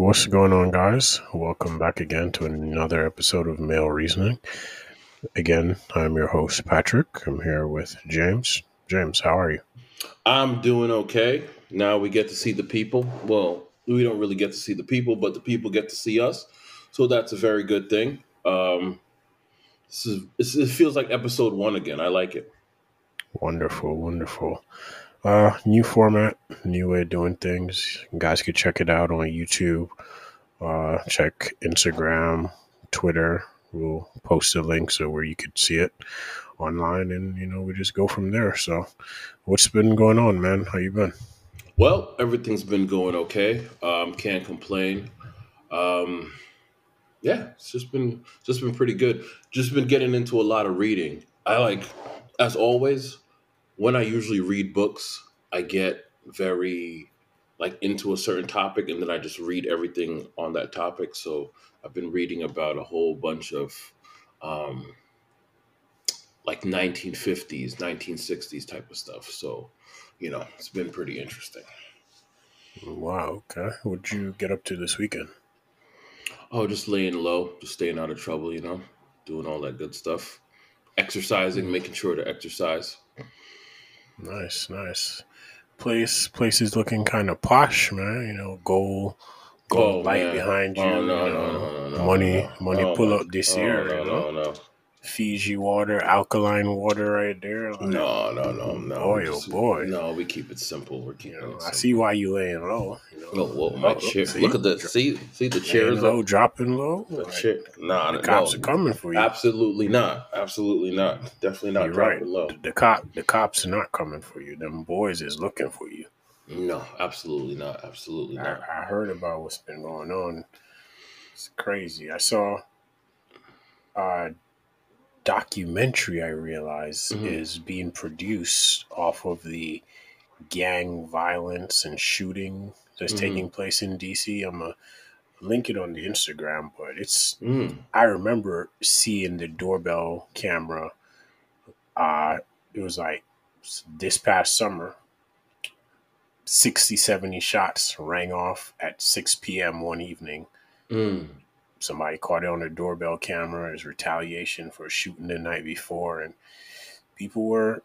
What's going on, guys? Welcome back again to another episode of Male Reasoning. Again, I'm your host, Patrick. I'm here with James. James, how are you? I'm doing okay. Now we get to see the people. Well, we don't really get to see the people, but the people get to see us. So that's a very good thing. Um, this is, it feels like episode one again. I like it. Wonderful, wonderful. Uh, new format, new way of doing things. You guys could check it out on YouTube. Uh, check Instagram, Twitter. We'll post a link so where you could see it online, and you know we just go from there. So, what's been going on, man? How you been? Well, everything's been going okay. Um, can't complain. Um, yeah, it's just been just been pretty good. Just been getting into a lot of reading. I like, as always, when I usually read books, I get very like into a certain topic and then I just read everything on that topic. So I've been reading about a whole bunch of um, like 1950s, 1960s type of stuff. So, you know, it's been pretty interesting. Wow. Okay. What'd you get up to this weekend? Oh, just laying low, just staying out of trouble, you know, doing all that good stuff. Exercising, making sure to exercise. Nice, nice. Place place is looking kind of posh, man. You know, gold gold Oh light man. behind oh, you. Oh no, you no, know, no, no, money money Oh, pull up this oh, year. No, you know, no, no. Fiji water, alkaline water, right there. Like, No, no, no, no. Boy, oh boy. No, we keep it simple. We're You know, it I see why you laying low. You know, whoa, my Oh, chair. see? Look at the See, see the chairs. low, Up. dropping low. The Like, chair. Nah, the no, cops no. are coming for you. Absolutely not. Absolutely not. Definitely not You're right. dropping low. The, the cop, the cops are not coming for you. Them boys is looking for you. No, absolutely not. Absolutely not. I heard about what's been going on. It's crazy. I saw a documentary. I realize Mhm. is being produced off of the gang violence and shooting that's Mhm. taking place in DC. I'm gonna link it on the Instagram, but it's. Mm. I remember seeing the doorbell camera. Uh, it was like this past summer 60, 70 shots rang off at 6 p.m. one evening. Mm. Somebody caught it on their doorbell camera as retaliation for shooting the night before, and people were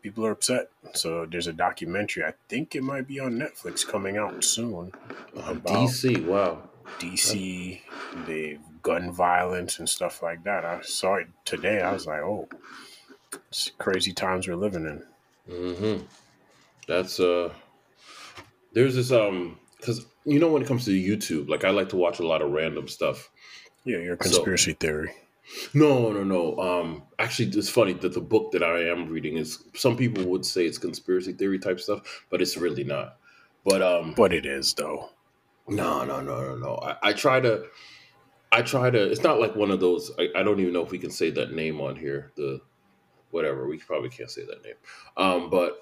people are upset. So there's a documentary. I think it might be on Netflix coming out soon. About DC. Wow. DC, the gun violence and stuff like that. I saw it today. I was like, oh, it's crazy times we're living in. Mm-hmm. That's uh. There's this um because you know when it comes to YouTube, like I like to watch a lot of random stuff. Yeah, your conspiracy theory. No, no, no. Um, actually, it's funny that the book that I am reading is some people would say it's conspiracy theory type stuff, but it's really not. But um, But it is though. no, no, no, no, no. I, I try to, I try to. It's not like one of those. I, I don't even know if we can say that name on here. The whatever we probably can't say that name. Um, but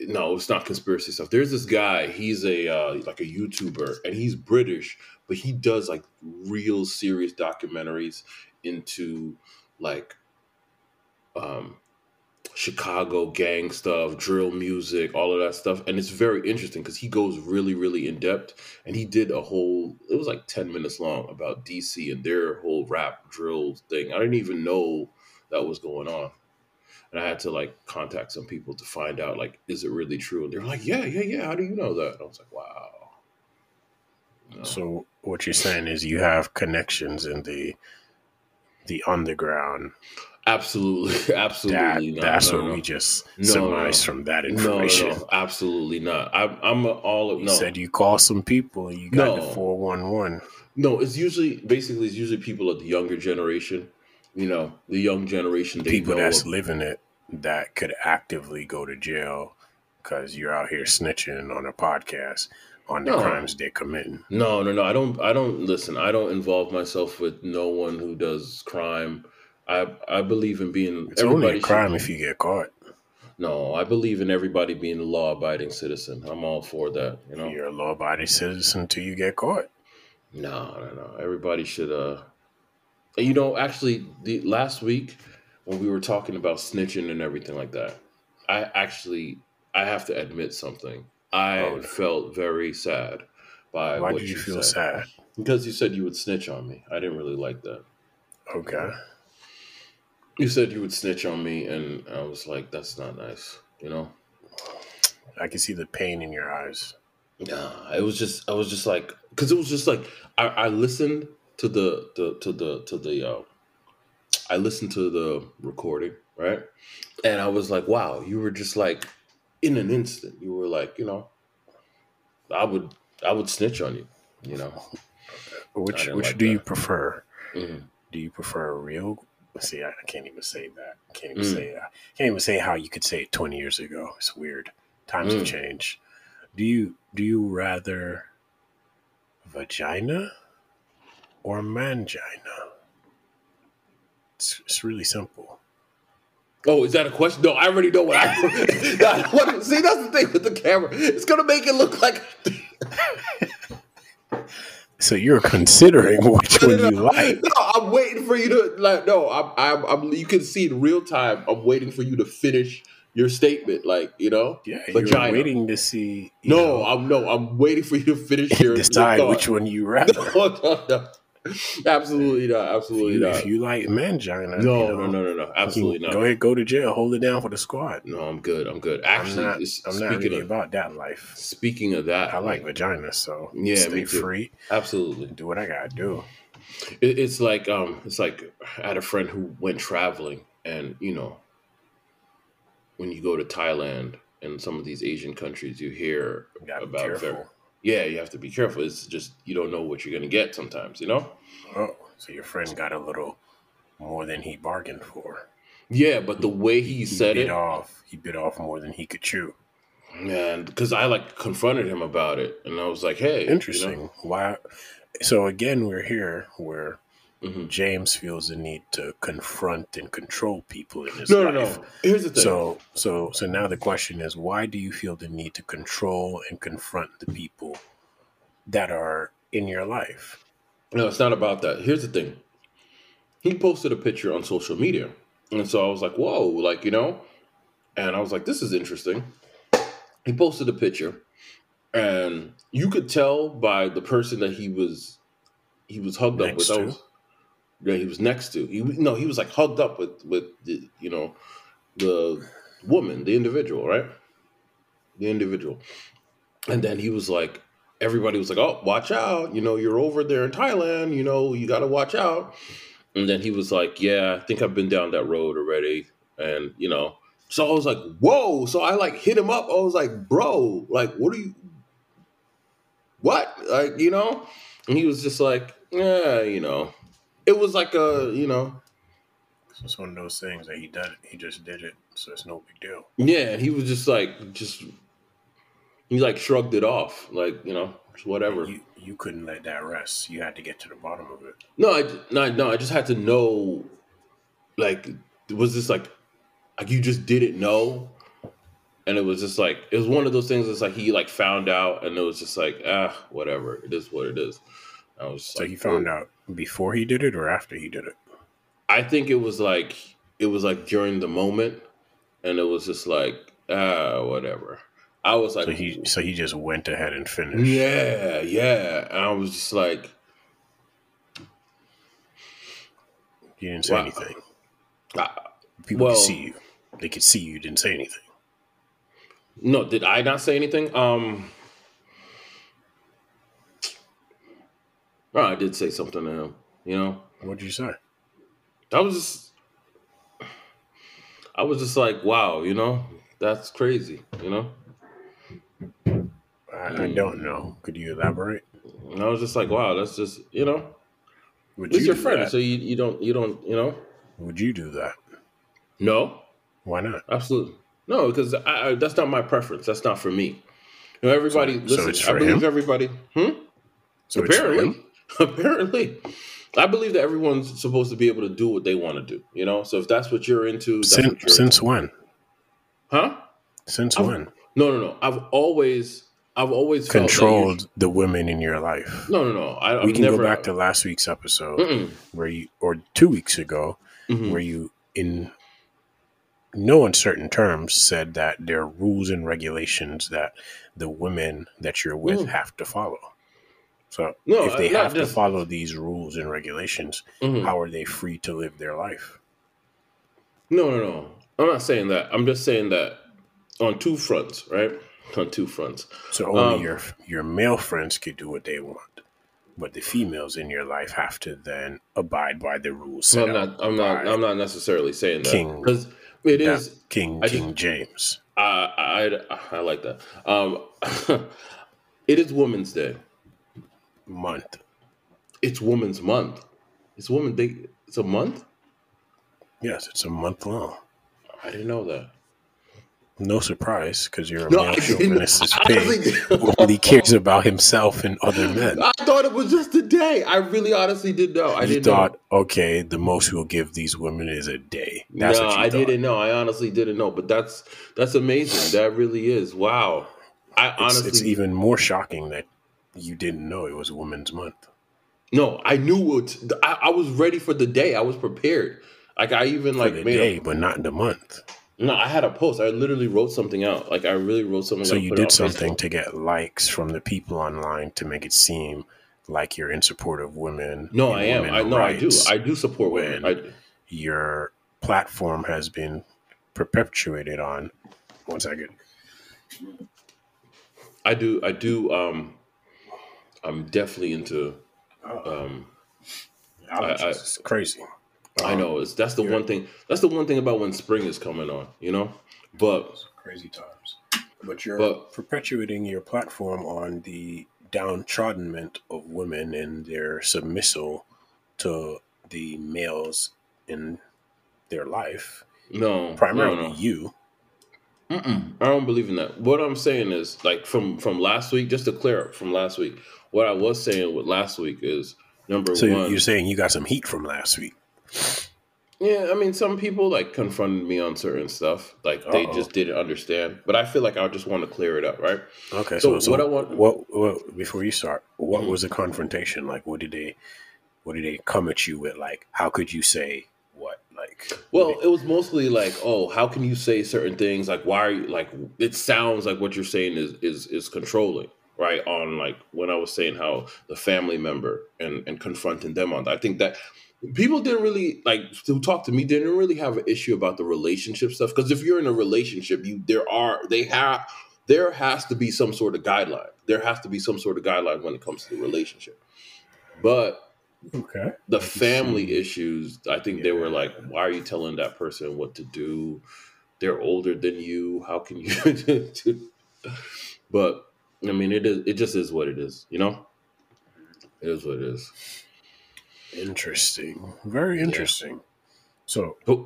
no, it's not conspiracy stuff. There's this guy. He's a uh, like a YouTuber, and he's British, but he does like real serious documentaries into like um Chicago gang stuff, drill music, all of that stuff. And it's very interesting because he goes really, really in depth. And he did a whole, it was like 10 minutes long about DC and their whole rap drill thing. I didn't even know that was going on. And I had to like contact some people to find out, like, is it really true? And they were like, yeah, yeah, yeah. How do you know that? And I was like, wow. Know? So what you're saying is you have connections in the the underground. absolutely, That absolutely not. that's no, what no. we just No, surmised no. from that information. no, no, absolutely not. I, I'm all of You no. said you call some people and you got the No. four one one. No, it's usually basically it's usually people of the younger generation. You know, the young generation. People that's of- living it that could actively go to jail because you're out here snitching on a podcast on the No. crimes they're committing. no, no, no. I don't. I don't listen. I don't involve myself with no one who does crime. I I believe in being. It's only a crime if you get caught. No, I believe in everybody being a law-abiding citizen. I'm all for that. You know. You're a law abiding citizen until you get caught. No, no, no. Everybody should. uh You know, actually, the last week when we were talking about snitching and everything like that, I actually I have to admit something. I Oh, no. felt very sad by Why what did you you feel said. sad? Because you said you would snitch on me. I didn't really like that. Okay. You said you would snitch on me, and I was like, that's not nice. You know? I can see the pain in your eyes. Nah, it was just I was just like because it was just like I, I listened to the, the to the to the uh, I listened to the recording right, and I was like, wow, you were just like in an instant, you were like, you know, I would I would snitch on you, you know. Which which like do you that. prefer? Mhm. Do you prefer a real? See, I can't even say that. Can't even Mm. say that. Can't even say how you could say it twenty years ago. It's weird. Times have Mm. changed. Do you do you rather vagina or mangina? It's, it's really simple. Oh, is that a question? No, I already know what I. Nah, what- see, that's the thing with the camera. It's gonna make it look like. So you're considering which one you like. No, I'm waiting for you to like. No, I'm, I'm, I'm. You can see in real time. I'm waiting for you to finish your statement. Like you know. Yeah, Vagina. you're waiting to see. No, know, I'm no. I'm waiting for you to finish your decide your which one you rather. No, Absolutely not. If Absolutely you, not. if you like mangina, no, you know, no, no, no, no. Absolutely not. Go ahead, go to jail, hold it down for the squad. No, I'm good. I'm good. I'm Actually, not. I'm not speaking really of about that life. speaking of that, I like vagina, so Yeah, stay free, absolutely. do what I gotta do. It, it's like um, it's like I had a friend who went traveling, and you know, when you go to Thailand and some of these Asian countries, you hear about very- yeah, you have to be careful. It's just you don't know what you're gonna get sometimes, you know. Oh, so your friend got a little more than he bargained for. Yeah, but the way he, He said bit it, off. He bit off more than he could chew. and because I like confronted him about it, and I was like, "Hey, Interesting. Why? So again, we're here where Mhm. James feels the need to confront and control people in his life. No, no, no. Here's the thing. So, so, so now the question is, why do you feel the need to control and confront the people that are in your life? No, it's not about that. Here's the thing. He posted a picture on social media. And so I was like, whoa, like, you know? And I was like, this is interesting. He posted a picture, and you could tell by the person that he was he was hugged up Next with. Yeah, he was next to. He no, he was like hugged up with with the, you know the woman, the individual, right? The individual. And then he was like, everybody was like, "Oh, watch out! You know, you're over there in Thailand. You know, you got to watch out." And then he was like, "Yeah, I think I've been down that road already." And you know, so I was like, "Whoa!" So I like hit him up. I was like, "Bro, like, what are you? What? Like, you know?" And he was just like, "Yeah, you know." It was like a, you know, it's one of those things that he did. He just did it, so it's no big deal. yeah. He was just like, just he like shrugged it off, like you know, whatever. You you couldn't let that rest. You had to get to the bottom of it. No, I no, no. I just had to know, like, was this like, like you just didn't know, and it was just like it was one of those things. It's like he like found out, and it was just like ah, whatever. It is what it is. I was So like, he found out before he did it or after he did it. I think it was like it was like during the moment, and it was just like ah, whatever. I was like, So he so he just went ahead and finished. yeah, yeah, and I was just like, You didn't say Wow. anything. People Well- could see you. They could see you didn't say anything. No, did I not say anything? Um, oh, I did say something to him. You know, What'd you say? I was just, I was just like, wow, you know, that's crazy. You know, I, I don't know. Could you elaborate? and I was just like, wow, that's just, you know, Would it's you your do friend, that? so you you don't you don't you know, Would you do that? no, Why not? absolutely no, because I, I, that's not my preference. That's not for me. You know, everybody. So- so listen, it's I believe him? everybody. Hmm. So apparently? apparently, I believe that everyone's supposed to be able to do what they want to do. You know, so if that's what you're into, Since, you're since when? huh? Since I've- when? No, no, no. I've always, I've always Controlled the women in your life. No, no, no. I, we I've can never, go back to last week's episode Mm-mm. where you, or two weeks ago, Mhm. where you, in no uncertain terms, said that there are rules and regulations that the women that you're with Mm. have to follow. So No, if they not have to follow these rules and regulations, Mhm. how are they free to live their life? No, no, no. I'm not saying that. I'm just saying that on two fronts, right? On two fronts. So only Um, your your male friends could do what they want, but the females in your life have to then abide by the rules. I'm not. I'm not. I'm not necessarily saying that King- because it that is. King I King James. I, I I like that. Um, it is Women's Day. Month. It's Women's Month. It's Woman Day. It's a month. Yes, it's a month long. I didn't know that. No surprise, because you're a No, male chauvinist pig who only cares about himself and other men. I thought it was just a day. I really, honestly did know. I you thought, okay, the most we'll give these women is a day. That's no, I didn't know. I honestly didn't know. But that's that's amazing. That really is. Wow. I It's, honestly it's even more shocking that you didn't know it was Women's Month. no. I knew it. I, I was ready for the day. I was prepared. Like I even For like the day, a, but not the month. no. I had a post. I literally wrote something out. Like I really wrote something. So you did something Facebook. to get likes from the people online to make it seem like you're in support of women. No, I am. I know. I do. I do support women. I, Your platform has been perpetuated on. One second. I do. I do. Um, I'm definitely into. Um, Allergies. I- it's crazy. I Um, know. It's that's the one thing. That's the one thing about when spring is coming on. You know, but crazy times. But you're But- perpetuating your platform on the downtroddenment of women and their submissal to the males in their life, no, primarily no, no. you. Mm-mm. I don't believe in that. What I'm saying is, like from from last week, just to clear up from last week, what I was saying with last week is number So one. you're saying you got some heat from last week. Yeah, I mean, some people like confronted me on certain stuff, like they Uh-oh. just didn't understand. But I feel like I just want to clear it up, right? Okay, So so, so what I want- what, what before you start, what Mhm. was the confrontation like? What did they, what did they come at you with? Like, how could you say? Like, Well, it was mostly like, oh, how can you say certain things? Like, why are you like? It sounds like what you're saying is is is controlling, right? On like when I was saying how the family member and and confronting them on that. I think that people didn't really like who talked to me didn't really have an issue about the relationship stuff because if you're in a relationship, you there are they have there has to be some sort of guideline. There has to be some sort of guideline when it comes to the relationship, but okay, the family issues i think they were like why are you telling that person what to do? They're older than you. How can you but i mean it is it just is what it is you know? It is what it is. Interesting, very interesting. So, but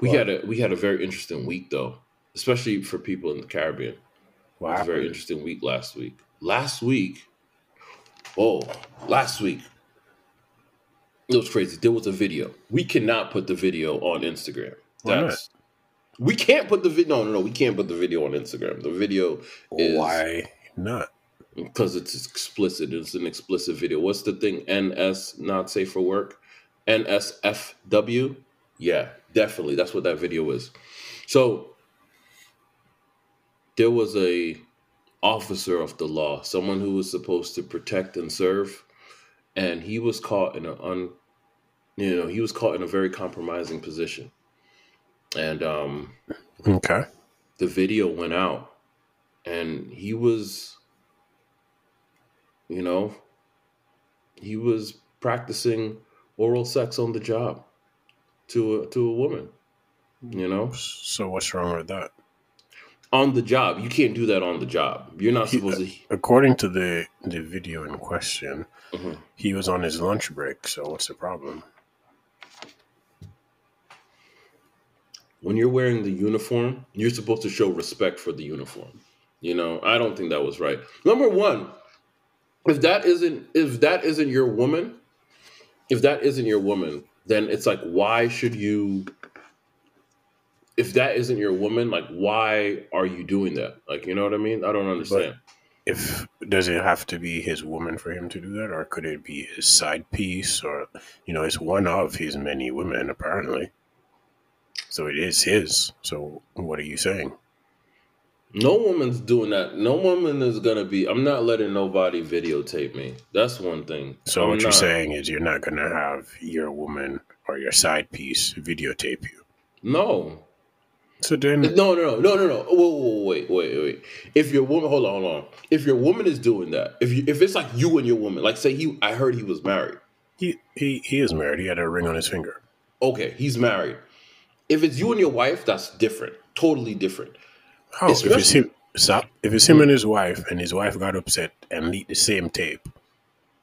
we Well- had a we had a very interesting week though especially for people in the caribbean. It what was a very interesting week last week. Last week oh last week it was crazy. There was a video. We cannot put the video on instagram. Why not? that's we can't put the video no no no we can't put the video on instagram. The video is Why not? because it's explicit. It's an explicit video. What's the thing? Ns not safe for work? Nsfw yeah definitely. That's what that video is. So there was a officer of the law someone who was supposed to protect and serve and he was caught in an un you know he was caught in a very compromising position and um Okay, the video went out and he was you know he was practicing oral sex on the job to a to a woman you know so what's wrong with that? on the job you can't do that on the job you're not He- supposed to According to the the video in question, Mhm. he was on his lunch break. So what's the problem? When you're wearing the uniform you're supposed to show respect for the uniform. You know i don't think that was right. Number one if that isn't if that isn't your woman if that isn't your woman then it's like why should you if that isn't your woman like why are you doing that? Like you know what i mean? I don't understand. If does it have to be his woman for him to do that, or could it be his side piece, or you know, it's one of his many women apparently. So it is his. So what are you saying? No woman's doing that. No woman is gonna be. I'm not letting nobody videotape me. That's one thing. So I'm what you're saying is you're not gonna have your woman or your side piece videotape you. No, So then, no, no, no, no, no, no. Whoa, wait, wait, wait. If your woman, hold on, hold on. If your woman is doing that, if you, if it's like you and your woman, like say he, I heard he was married. he, he he is married. He had a ring on his finger. Okay, he's married. If it's you and your wife, that's different. Totally different. How if it's him? If it's him and his wife, and his wife got upset and leaked the same tape,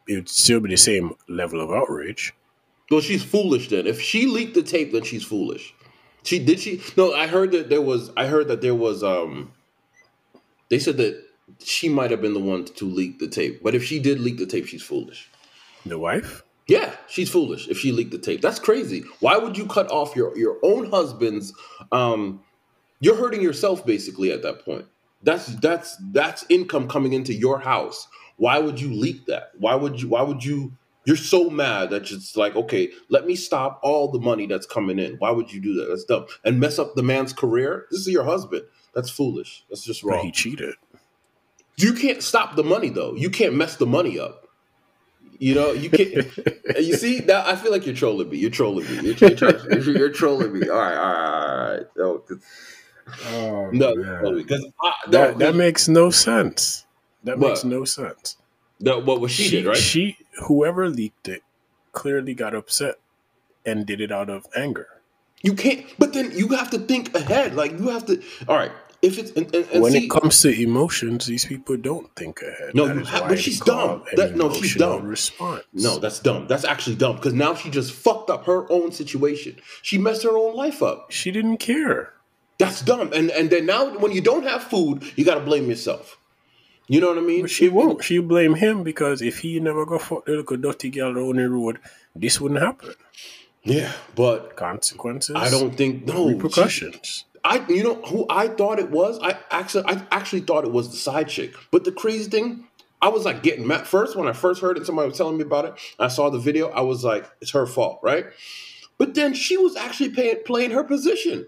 it would still be the same level of outrage. Well, she's foolish then. If she leaked the tape, then she's foolish. She did she? No, I heard that there was. I heard that there was. Um, they said that she might have been the one to leak the tape. But if she did leak the tape, she's foolish. The wife? Yeah, she's foolish if she leaked the tape. That's crazy. Why would you cut off your your own husband's? Um, you're hurting yourself basically at that point. That's that's that's income coming into your house. Why would you leak that? Why would you? Why would you? You're so mad that it's like, okay, let me stop all the money that's coming in. Why would you do that? That's dumb and mess up the man's career. This is your husband. That's foolish. That's just But wrong. he cheated. You can't stop the money though. You can't mess the money up. You know, you can't. you see, now I feel like you're trolling me. You're trolling me. You're, you're, trying- you're trolling me. All right, all right, all right. No, 'cause- Oh, no, because that that makes no sense. That What? makes no sense. That what was she, did, right? She, whoever leaked it, clearly got upset and did it out of anger. You can't. But then you have to think ahead. Like you have to. All right. If it's and, and, and when see, it comes to emotions, these people don't think ahead. No, but she's dumb. That- no, she's dumb. Response. no, that's dumb. That's actually dumb because now she just fucked up her own situation. She messed her own life up. she didn't care. That's dumb. And and then now when you don't have food, you got to blame yourself. You know what I mean? But she won't. She blame him because if he never go fuck the little dirty girl on the road, this wouldn't happen. Yeah, but Consequences. I don't think no she- repercussions. I you know who I thought it was? I actually I actually thought it was the side chick. But the crazy thing, I was like getting mad first when I first heard it. Somebody was telling me about it. I saw the video. I was like, it's her fault, right? But then she was actually paying, playing her position.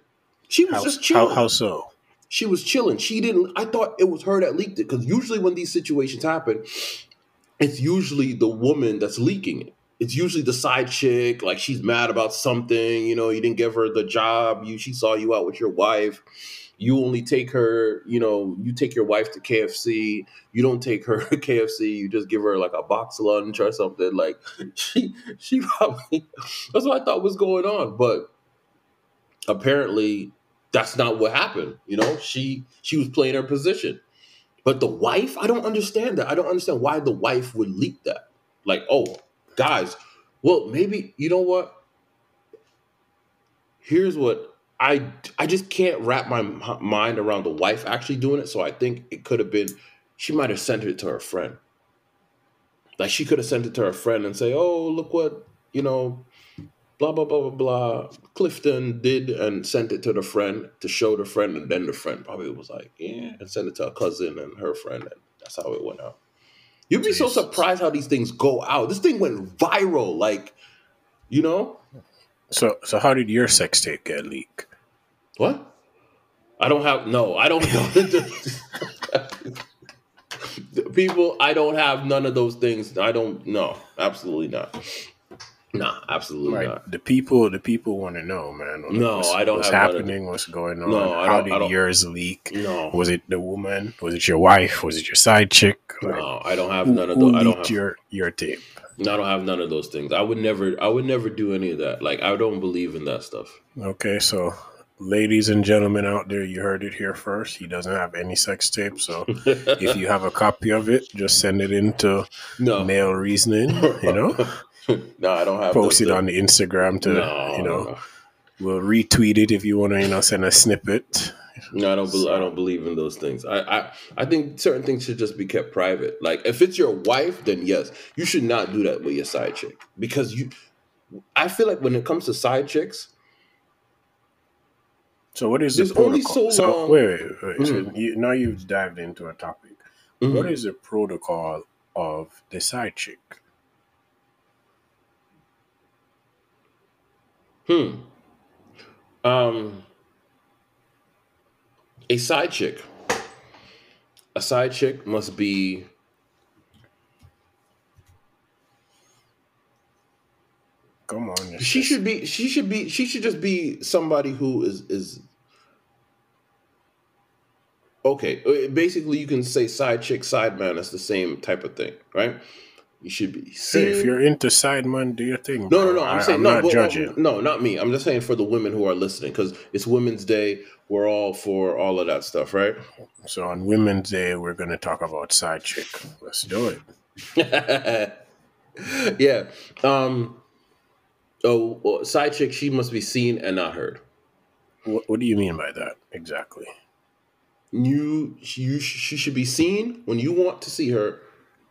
She was How, just how, chilling. how so? she was chilling. She didn't. I thought it was her that leaked it because usually when these situations happen, it's usually the woman that's leaking it. It's usually the side chick, like she's mad about something. You know, you didn't give her the job. You she saw you out with your wife. You only take her. You know, you take your wife to KFC. You don't take her to KFC. You just give her like a box lunch or something. Like she she probably that's what I thought was going on, but apparently that's not what happened. You know, she she was playing her position. But the wife, I don't understand that. I don't understand why the wife would leak that. Like, oh, guys, well, maybe you know what? Here's what I I just can't wrap my mind around the wife actually doing it. So I think it could have been she might have sent it to her friend. Like she could have sent it to her friend and say, "Oh, look what you know, blah blah blah blah blah." Clifton did and sent it to the friend to show the friend, and then the friend probably was like, "Yeah," and sent it to her cousin and her friend, and that's how it went out. You'd be so surprised how these things go out. This thing went viral, like, you know So, so how did your sex tape get leaked? what? I don't have no. I don't know. People, I don't have none of those things. I don't. No, absolutely not. Nah, absolutely Right. not. The people, the people want to know, man. No, what's, I don't What's happening? What's going on? No, I How did yours leak? No, Was it the woman? Was it your wife? Was it your side chick? Like, no, I don't have who, none of those. I don't have. your your tape? No, I don't have none of those things. I would never. I would never do any of that. Like I don't believe in that stuff. Okay, so ladies and gentlemen out there, you heard it here first. He doesn't have any sex tape, so if you have a copy of it, just send it into no, male reasoning. You know, no, I don't have. post it on the Instagram to No, you know. no, We'll retweet it if you want to, you know, send a snippet. no, I don't. Be, I don't believe in those things. I, I, I think certain things should just be kept private. Like if it's your wife, then yes, you should not do that with your side chick because you. I feel like when it comes to side chicks, So, what is the only protocol? so So, wait, wait, wait. So Mhm. you, now you've dived into a topic. mhm, What is the protocol of the side chick? Hmm. Um, a side chick. a side chick must be Come on. she should be she should be she should just be somebody who is is okay uh, basically you can say side chick side man it's the same type of thing right you should be Hey, if you're into side Sideman, do your thing. no no no i'm I- saying I'm no not but- judging. no not me i'm just saying for the women who are listening because it's women's day we're all for all of that stuff right So on Women's Day, we're going to talk about side chick. Let's do it. yeah um oh well, side chick she must be seen and not heard What, what do you mean by that exactly? you you she should be seen when you want to see her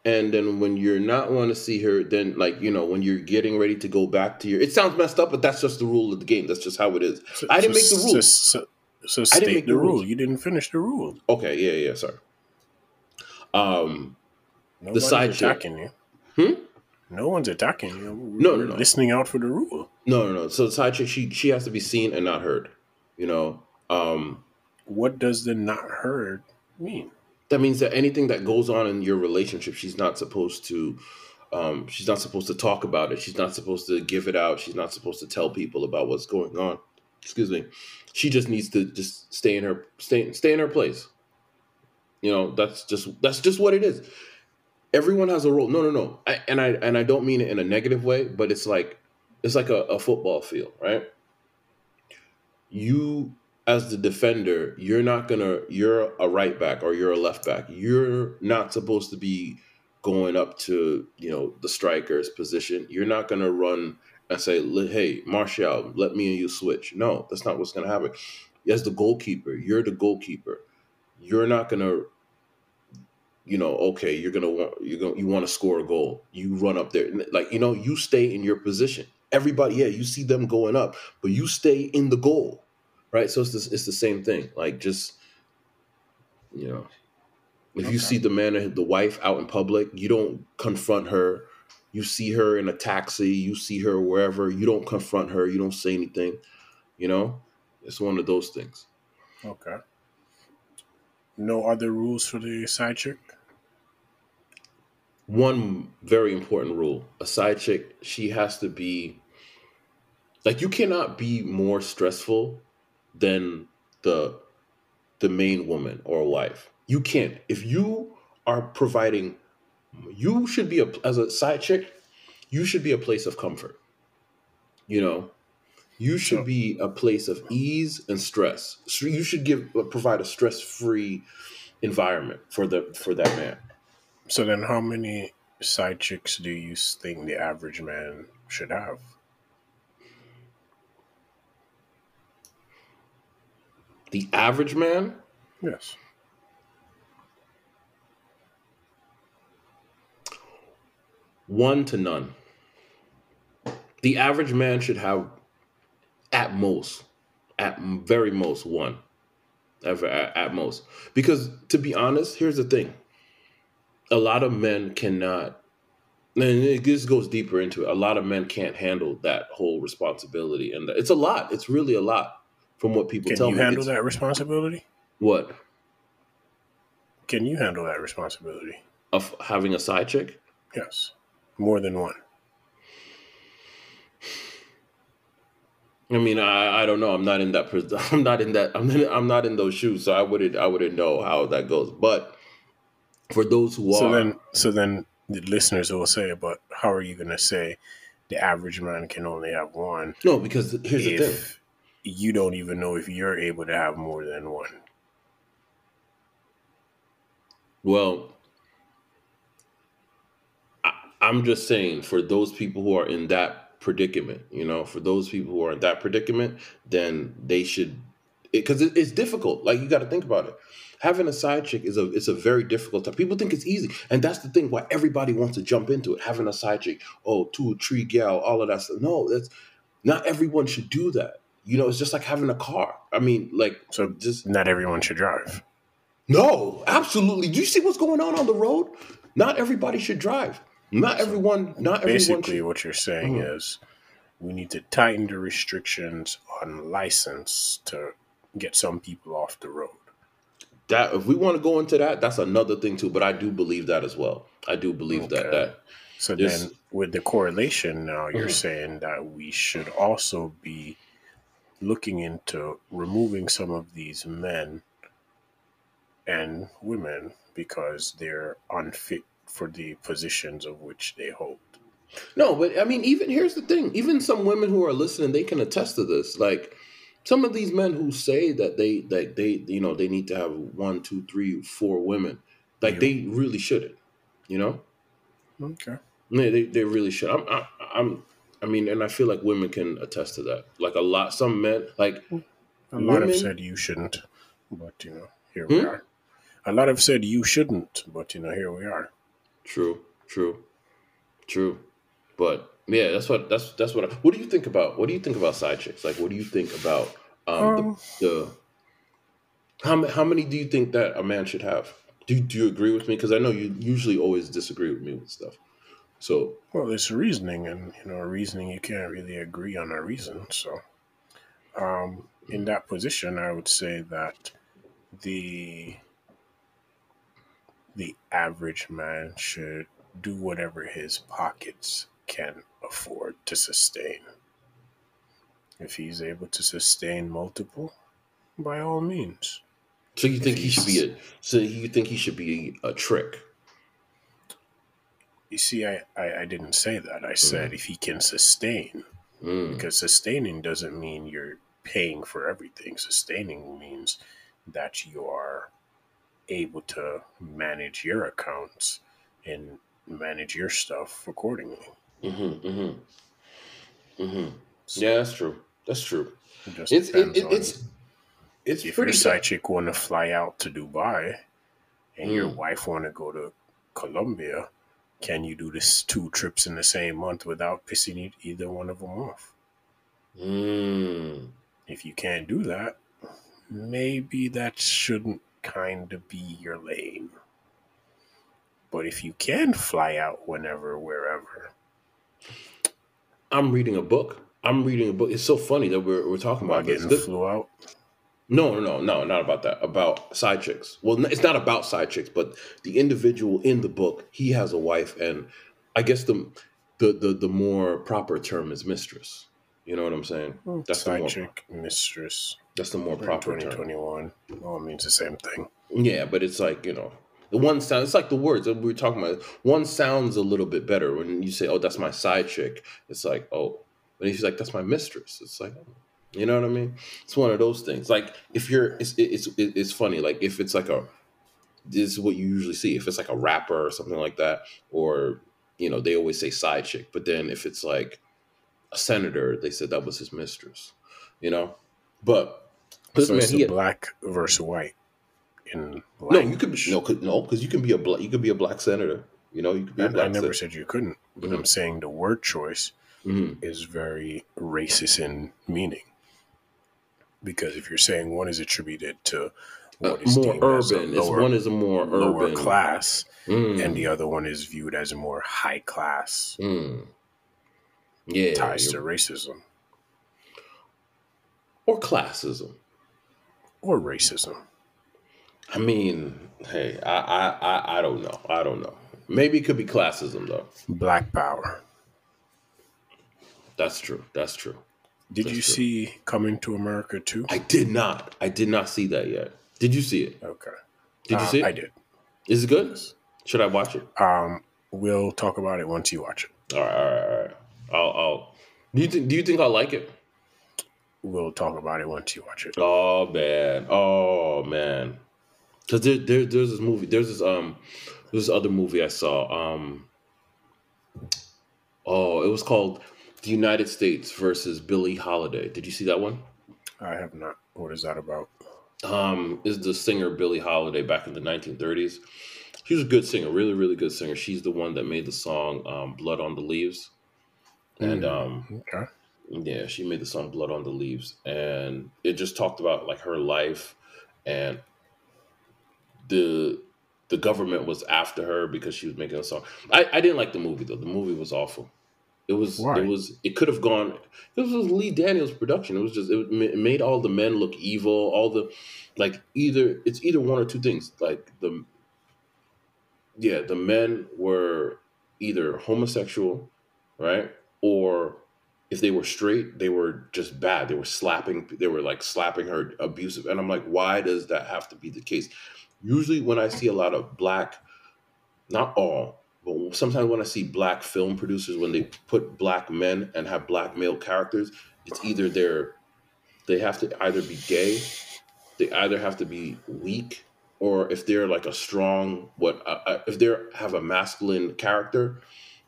and then when you're not want to see her then like you know when you're getting ready to go back to your it sounds messed up but that's just the rule of the game that's just how it is So, i didn't so- make the so- rules So, so, I didn't make the, the rule. You didn't finish the rule. okay yeah yeah sorry um Nobody's side chick. attacking you. Hmm? No one's attacking you. We're No, no, no. listening out for the rule. no no no so the side chick she she has to be seen and not heard you know um What does the not heard mean? That means that anything that goes on in your relationship she's not supposed to um, she's not supposed to talk about it. She's not supposed to give it out. She's not supposed to tell people about what's going on. Excuse me. She just needs to just stay in her stay, stay in her place. You know that's just that's just what it is. Everyone has a role. No no no. I, and i and i don't mean it in a negative way but it's like it's like a, a football field right? You as the defender, you're not gonna you're a right back or you're a left back. You're not supposed to be going up to, you know, the striker's position. You're not gonna run and say, hey, Martial, let me and you switch. No, that's not what's gonna happen. As the goalkeeper, you're the goalkeeper. You're not gonna you know, okay, you're gonna want you're gonna you want to score a goal. You run up there, like you know, you stay in your position. Everybody, yeah, you see them going up, but you stay in the goal, right? So it's the, it's the same thing. Like just you know, if you see the man and the wife out in public, you don't confront her. You see her in a taxi, you see her wherever, you don't confront her. You don't say anything. You know, it's one of those things. Okay. No other rules for the side chick? one very important rule a side chick she has to be like you cannot be more stressful than the the main woman or wife. You can't. If you are providing you should be a as a side chick you should be a place of comfort. You know? You should be a place of ease and stress. So you should give provide a stress free environment for the for that man. So then, how many side chicks do you think the average man should have? The average man Yes. One to none. The average man should have, at most, at very most, one. Ever at, at most, because to be honest, here's the thing: a lot of men cannot, and it just goes deeper into it. A lot of men can't handle that whole responsibility, and it's a lot. It's really a lot, from what people Can tell you handle that responsibility? What Can you handle that responsibility? of having a side chick? Yes. More than one. I mean, I, I don't know. I'm not in that. I'm not in that. I'm in, I'm not in those shoes, so I wouldn't. I wouldn't know how that goes. But for those who So are, then, so then the listeners will say, "But how are you going to say the average man can only have one no, because here's the thing. You don't even know if you're able to have more than one?" Well, I, I'm just saying for those people who are in that predicament, you know, for those people who are in that predicament, then they should, because it, it's difficult. Like you got to think about it. Having a side chick is a it's a very difficult time. People think it's easy, and that's the thing why everybody wants to jump into it. Having a side chick, oh, two, three gal, all of that stuff. No, that's not everyone should do that. You know, it's just like having a car. I mean, like So just not everyone should drive. no, absolutely. Do you see what's going on on the road? Not everybody should drive. Not everyone. Not everyone. Basically, what you're saying Mhm. is we need to tighten the restrictions on license to get some people off the road. that if we want to go into that, that's another thing too. But I do believe that as well. I do believe that Okay. that So Yes. then, with the correlation, now you're Mhm. saying that we should also be looking into removing some of these men and women because they're unfit for the positions of which they hold. No, but I mean, even here's the thing: even some women who are listening, they can attest to this. Like some of these men who say that they that they you know they need to have one, two, three, four women, like Yeah. they really shouldn't. You know, Okay. they they, they really should. I'm I, I'm. I mean, and I feel like women can attest to that. Like a lot, some men, like A lot Women- have said you shouldn't, but you know, here we Hmm? are. A lot have said you shouldn't, but you know, here we are. True, true, true. But yeah, that's what that's that's what. I, what do you think about? What do you think about side chicks? Like, what do you think about um, Um, the, the how how many do you think that a man should have? Do you, do you agree with me? Because I know you usually always disagree with me with stuff. So Well, it's reasoning, and you know, reasoning you can't really agree on a reason. So, um, in that position, I would say that the the average man should do whatever his pockets can afford to sustain. If he's able to sustain multiple, by all means. so you think he should be a so you think he should be a trick? You see, I, I, I didn't say that. I said if he can sustain. Mm, because sustaining doesn't mean you're paying for everything. Sustaining means that you are able to manage your accounts and manage your stuff accordingly. mm-hmm, mm-hmm, mm-hmm. Yeah, that's true. That's true. It It's it, it, it's it's if pretty your side chick want to fly out to Dubai and your Mm. wife want to go to Colombia. Can you do this two trips in the same month without pissing either one of them off? Mm. If you can't do that, maybe that shouldn't kind of be your lane. But if you can fly out whenever, wherever, I'm reading a book. I'm reading a book. It's so funny that we're, we're talking about about getting This- flew out, No, no, no, no, not about that. About side chicks. Well, it's not about side chicks, but the individual in the book, he has a wife, and I guess the the the, the more proper term is mistress. You know what I'm saying? Hmm, that's the side more chick, mistress, that's the more proper term. 2021. All means the same thing. Yeah, but it's like you know, the one sound. It's like the words that we were talking about. One sounds a little bit better when you say, "Oh, that's my side chick." It's like, oh, but he's like, "That's my mistress." It's like, oh. You know what I mean? It's one of those things. Like if you're, it's it's it's funny. Like if it's like a, this is what you usually see. If it's like a rapper or something like that, or you know, they always say side chick. But then if it's like a senator, they said that was his mistress. You know, but this so man, it's he had- black versus white in no, you could be no, could, no, because you can be a black, you could be a black senator. You know, you could be a I, black I never senator. said you couldn't, but I'm Mhm. saying the word choice Mhm. is very racist in meaning. Because if you're saying one is attributed to Uh, more deemed as a urban. Lower, one is a more lower urban class, Mm, and the other one is viewed as a more high class, mm. yeah, ties to racism or classism. or racism. I mean, hey, I, I, I, I don't know. I don't know. Maybe it could be classism though. Black power. That's true. That's true. Did That's you true. see Coming to America too? I did not. I did not see that yet. Did you see it? Okay. Did you Uh, see it? I did. Is it good? Should I watch it? Um, we'll talk about it once you watch it. All right, all right, all right. I'll, I'll. Do you think? Do you think I'll like it? We'll talk about it once you watch it. Oh man, oh man. Because there, there, there's this movie. There's this um, there's this other movie I saw. Um, oh, it was called The United States versus Billie Holiday. Did you see that one? I have not. What is that about? Um, is the singer Billie Holiday back in the 1930s? She was a good singer, really, really good singer. She's the one that made the song um, "Blood on the Leaves," and Mm. um, Okay. Yeah, she made the song "Blood on the Leaves," and it just talked about like her life, and the the government was after her because she was making a song. I, I didn't like the movie though. The movie was awful. It was it was it could have gone. It was Lee Daniels' production. It was just it, it made all the men look evil. All the like either it's either one or two things. Like the yeah, the men were either homosexual, right, or if they were straight, they were just bad. They were slapping. They were like slapping her, abusive. And I'm like, why does that have to be the case? Usually, when I see a lot of black, not all, but sometimes when I see black film producers, when they put black men and have black male characters, it's either they're they have to either be gay, they either have to be weak, or if they're like a strong what uh, uh, if they have a masculine character,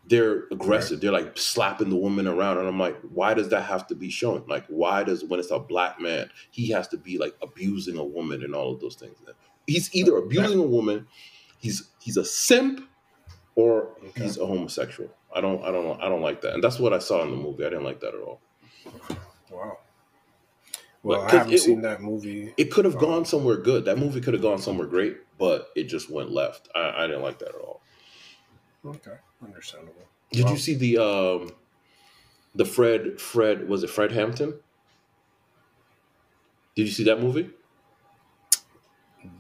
they're aggressive. They're like slapping the woman around, and I'm like, why does that have to be shown? Like, why does when it's a black man, he has to be like abusing a woman and all of those things? He's either abusing a woman, he's he's a simp, or Okay. he's a homosexual. I don't I don't I don't like that, and that's what I saw in the movie. I didn't like that at all. Wow. Well, I haven't it- seen that movie. It could have Oh. gone somewhere good. That movie could have gone somewhere great, but it just went left. I, I didn't like that at all. Okay, understandable. Did Wow. you see the um the Fred Fred was it Fred Hampton? Did you see that movie?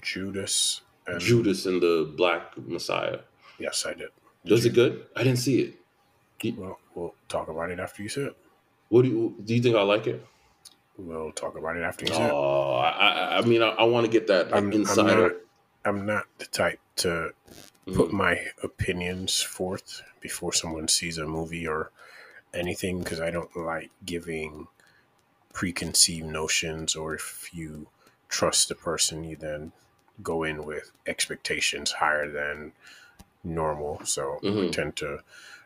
Judas and Judas and the Black Messiah. Yes, I did. Was it good? I didn't see it. Well, we'll talk about it after you see it. What do you do? You think I like it? We'll talk about it after you see it. Oh, I, I, mean, I, I want to get that like, I'm, I'm insider. not. I'm not the type to put Mhm. my opinions forth before someone sees a movie or anything because I don't like giving preconceived notions or if you trust the person you then go in with expectations higher than normal so I Mhm. tend to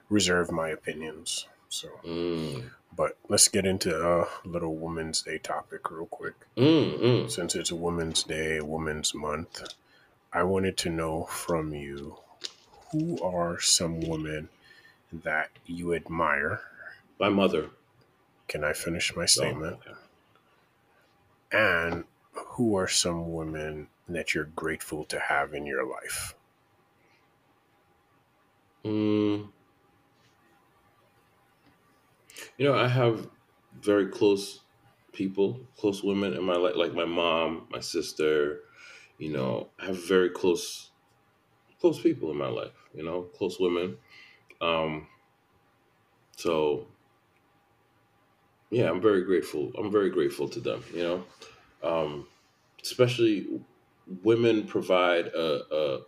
reserve my opinions so Mm. but let's get into a little women's day topic real quick Mm, mm. since it's a women's day women's month i wanted to know from you who are some women that you admire My mother. can i finish my statement Oh, and who are some women that you're grateful to have in your life Mm. You know, I have very close people, close women in my life, like my mom, my sister. You know, I have very close, close people in my life. You know, close women. Um, so, yeah, I'm very grateful. I'm very grateful to them. You know, um, especially women provide a, a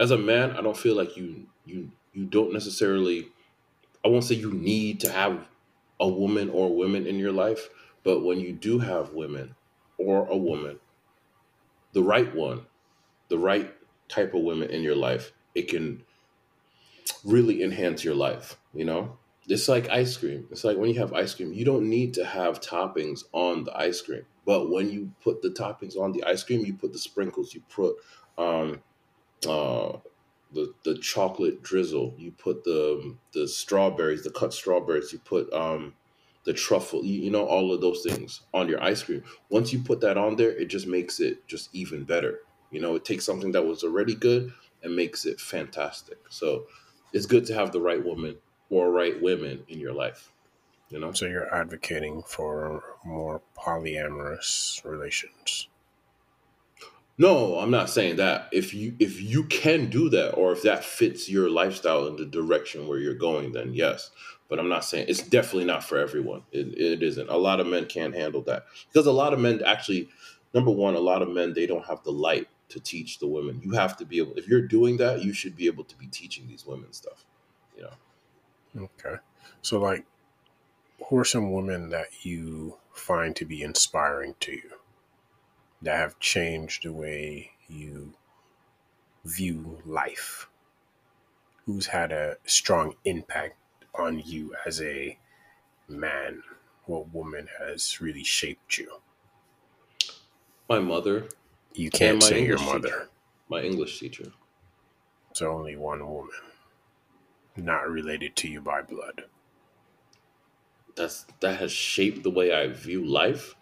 as a man, I don't feel like you you you don't necessarily I won't say you need to have a woman or women in your life, but when you do have women or a woman, the right one, the right type of women in your life, it can really enhance your life, you know? It's like ice cream. It's like when you have ice cream, you don't need to have toppings on the ice cream. But when you put the toppings on the ice cream, you put the sprinkles, you put um, uh, the the chocolate drizzle. You put the the strawberries, the cut strawberries. You put um, the truffle. You, you know all of those things on your ice cream. Once you put that on there, it just makes it just even better. You know, it takes something that was already good and makes it fantastic. So it's good to have the right woman or right women in your life. You know, so you're advocating for more polyamorous relations No, I'm not saying that. If you if you can do that, or if that fits your lifestyle and the direction where you're going, then yes. But I'm not saying it's definitely not for everyone. It, it isn't. A lot of men can't handle that because a lot of men actually, number one, a lot of men they don't have the light to teach the women. You have to be able. If you're doing that, you should be able to be teaching these women stuff. You know. Okay. So, like, who are some women that you find to be inspiring to you that have changed the way you view life? Who's had a strong impact on you as a man? What woman has really shaped you? My mother, You can't say your mother. teacher. my English teacher. It's only one woman, not related to you by blood. That's that has shaped the way I view life.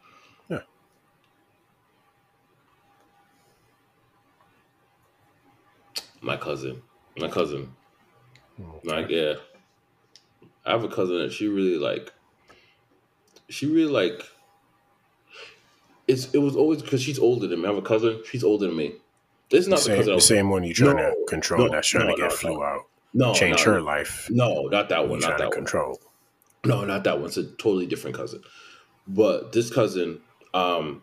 My cousin, my cousin, Okay. like yeah, I have a cousin that she really like. She really like. It's it was always because she's older than me. I have a cousin. She's older than me. This is not the same, the same one you're trying No, to control no, that's trying no, to get flew out, no change her life. No, not that one. Not trying to that one. control. No, not that one. It's a totally different cousin. But this cousin, um,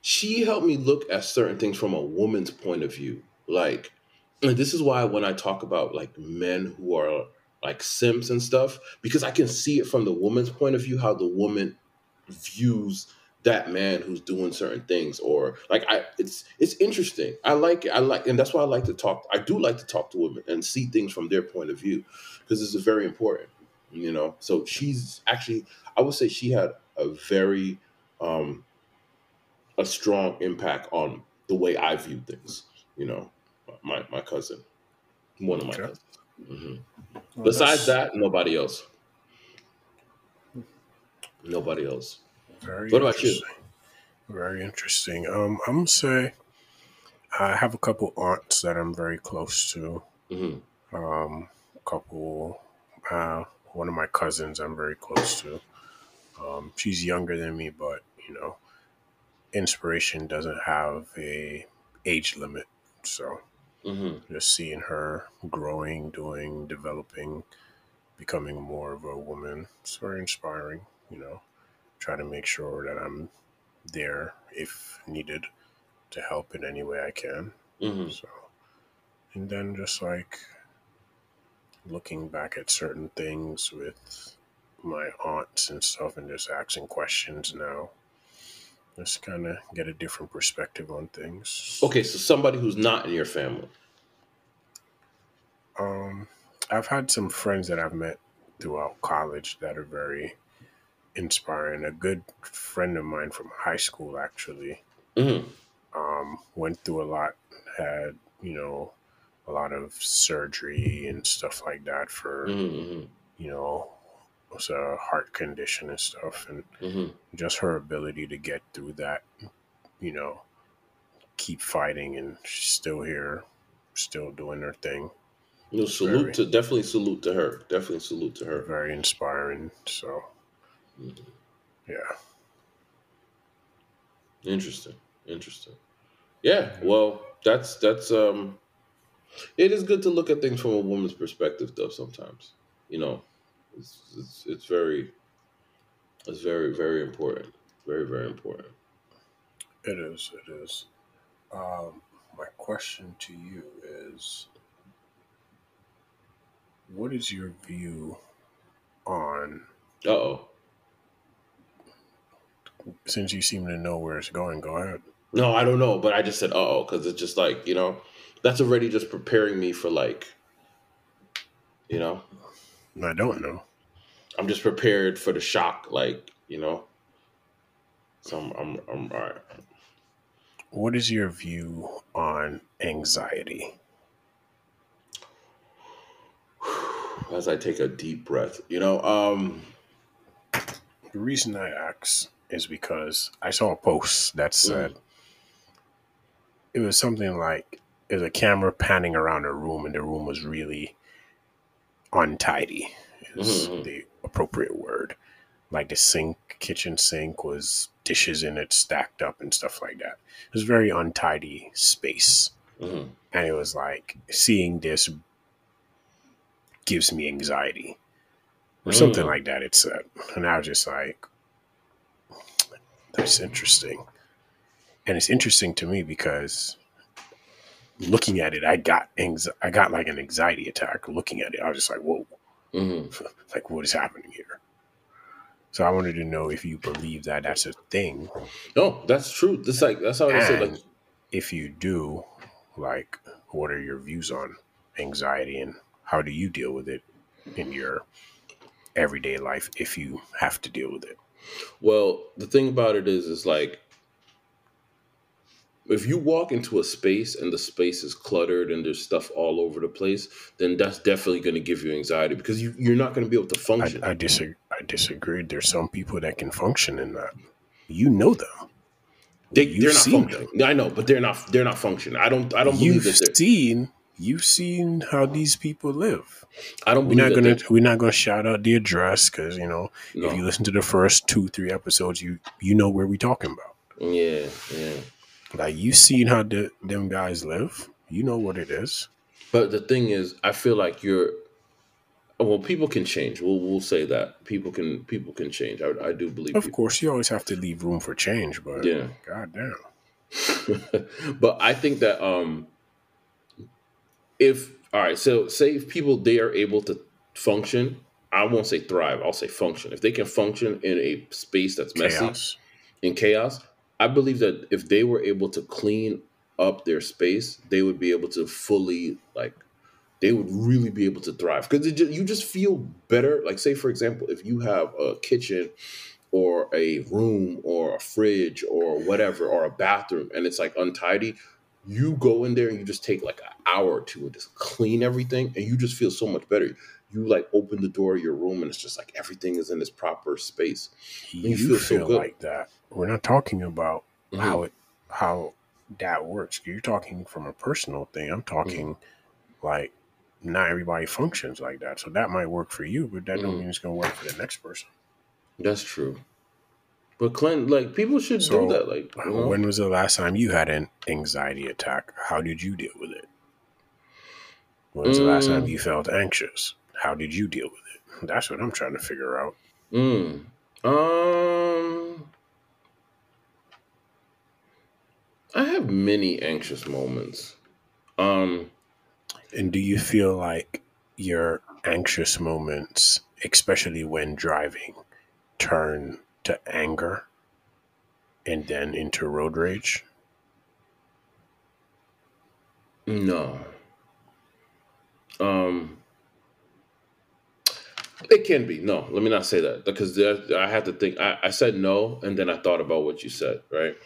she helped me look at certain things from a woman's point of view. Like, this is why when I talk about like men who are like simps and stuff, because I can see it from the woman's point of view, how the woman views that man who's doing certain things or like i it's it's interesting. I like it. I like and that's why i like to talk i do like to talk to women and see things from their point of view because this is very important you know? So she's actually i would say she had a very um a strong impact on the way i view things you know my my cousin one of my Okay. cousins hmm Well, besides that's that nobody else nobody else very What about you? Very interesting. Um, I'm gonna say I have a couple aunts that I'm very close to. hmm Um, a couple, uh, one of my cousins I'm very close to. Um, she's younger than me, but you know, inspiration doesn't have a age limit. So hmm just seeing her growing, doing, developing, becoming more of a woman, it's very inspiring. You know, try to make sure that I'm there if needed to help in any way I can. hmm So, and then just like looking back at certain things with my aunts and stuff and just asking questions now. Just kind of get a different perspective on things. Okay, so somebody who's not in your family. Um, I've had some friends that I've met throughout college that are very inspiring. A good friend of mine from high school actually hmm um, went through a lot, had, you know, a lot of surgery and stuff like that for, hmm you know, was a heart condition and stuff. And hmm just her ability to get through that, you know, keep fighting and she's still here, still doing her thing. No, salute Very. to definitely salute to her. Definitely salute to her. Very inspiring. So, Mhm. yeah. Interesting. Interesting. Yeah. Well, that's that's um. It is good to look at things from a woman's perspective, though. Sometimes, you know, it's it's, it's very, it's very very important. Very very important. It is. It is. Um, my question to you is what is your view on Uh oh. since you seem to know where it's going go ahead No, I don't know, but I just said oh because it's just like you know, that's already just preparing me for like, you know, i don't know I'm just prepared for the shock, like you know. So I'm I'm, I'm all right. what is your view on anxiety As I take a deep breath, you know, um, the reason i ask is because i saw a post that said it was something like there's a camera panning around a room and the room was really untidy Mhm. the appropriate word. Like the sink kitchen sink was dishes in it stacked up and stuff like that. It was very untidy space. Mhm. and it was like seeing this gives me anxiety. Or something Mm. like that it said and i was just like that's interesting. And it's interesting to me because looking at it i got anx- i got like an anxiety attack looking at it. I was just like whoa Mhm. like what is happening here so i wanted to know if you believe that that's a thing no, that's true. That's like that's how I said like if you do like what are your views on anxiety and how do you deal with it in your everyday life if you have to deal with it Well, the thing about it is, is like if you walk into a space and the space is cluttered and there's stuff all over the place, then that's definitely going to give you anxiety because you, you're not going to be able to function. I, I disagree i disagree there's some people that can function in that you know them they, you've they're not functioning. I know, but they're not. They're not functioning. I don't. I don't you've believe that they're. seen you've seen how these people live. I don't We're not gonna we're not gonna shout out the address because you know no. if you listen to the first two three episodes, you you know where we're talking about. yeah, yeah. Like you seen how the, them guys live. You know what it is. But the thing is, I feel like you're. Well, people can change. We'll we'll say that people can people can change. I, I do believe. Of people. course, you always have to leave room for change, but Yeah. goddamn. but I think that um if all right, so say if people they are able to function, I won't say thrive, I'll say function. If they can function in a space that's messy Chaos. in chaos, I believe that if they were able to clean up their space, they would be able to fully like they would really be able to thrive because you just feel better. Like say for example, if you have a kitchen or a room or a fridge or whatever or a bathroom and it's like untidy, you go in there and you just take like an hour or two and just clean everything and you just feel so much better. You like open the door of your room and it's just like everything is in its proper space. You, you feel feel, so good. like that. We're not talking about Mhm. how it how that works. You're talking from a personal thing. I'm talking Mm-hmm. like not everybody functions like that. So that might work for you, but that don't Mhm. mean it's gonna work for the next person. That's true. But Clint, like people should So, do that. Like, you know? When was the last time you had an anxiety attack? How did you deal with it? When was the last time Mm. you felt anxious? How did you deal with it? That's what I'm trying to figure out. Mm. Um, Many anxious moments. Um, And do you feel like your anxious moments, especially when driving, turn to anger and then into road rage? no. Um, it can be no. Let me not say that because there, I had to think. I, I said no, and then I thought about what you said. Right.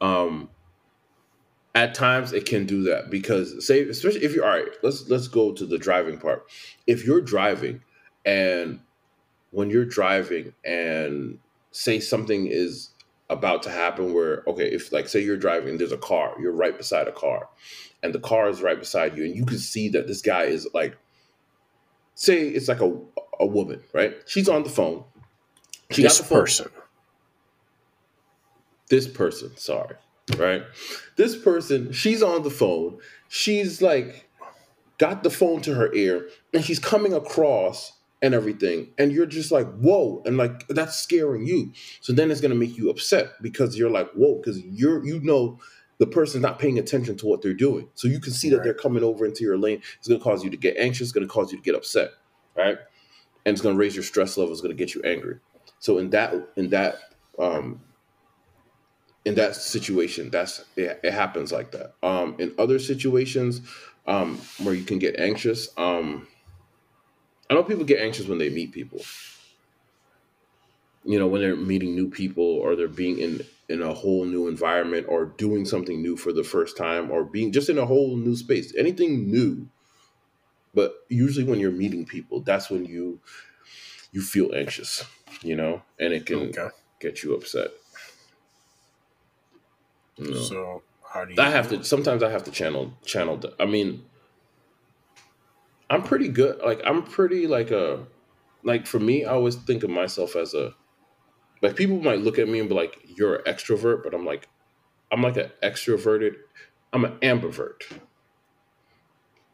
Um, at times it can do that because say especially if you're all right let's let's go to the driving part. If you're driving and when you're driving and say something is about to happen where okay if like say you're driving there's a car you're right beside a car and the car is right beside you and you can see that this guy is like say it's like a a woman right? She's on the phone. She this got the phone. person. this person, sorry, right? This person, she's on the phone. She's like got the phone to her ear and she's coming across and everything. And you're just like, whoa. And like that's scaring you. So then it's gonna make you upset because you're like, whoa, because you're you know the person's not paying attention to what they're doing. So you can see that Right. they're coming over into your lane. It's gonna cause you to get anxious, it's gonna cause you to get upset, right? And it's gonna raise your stress level, it's gonna get you angry. So in that in that um in that situation that's it, it happens like that. Um in other situations um where you can get anxious um i know people get anxious when they meet people. You know when they're meeting new people or they're being in in a whole new environment or doing something new for the first time or being just in a whole new space anything new. But usually when you're meeting people that's when you you feel anxious you know and it can Okay. get you upset know? So how do you I have to sometimes I have to channel channel the, I mean I'm pretty good like I'm pretty like a like for me I always think of myself as a like people might look at me and be like you're an extrovert but I'm like I'm like an extroverted I'm an ambivert.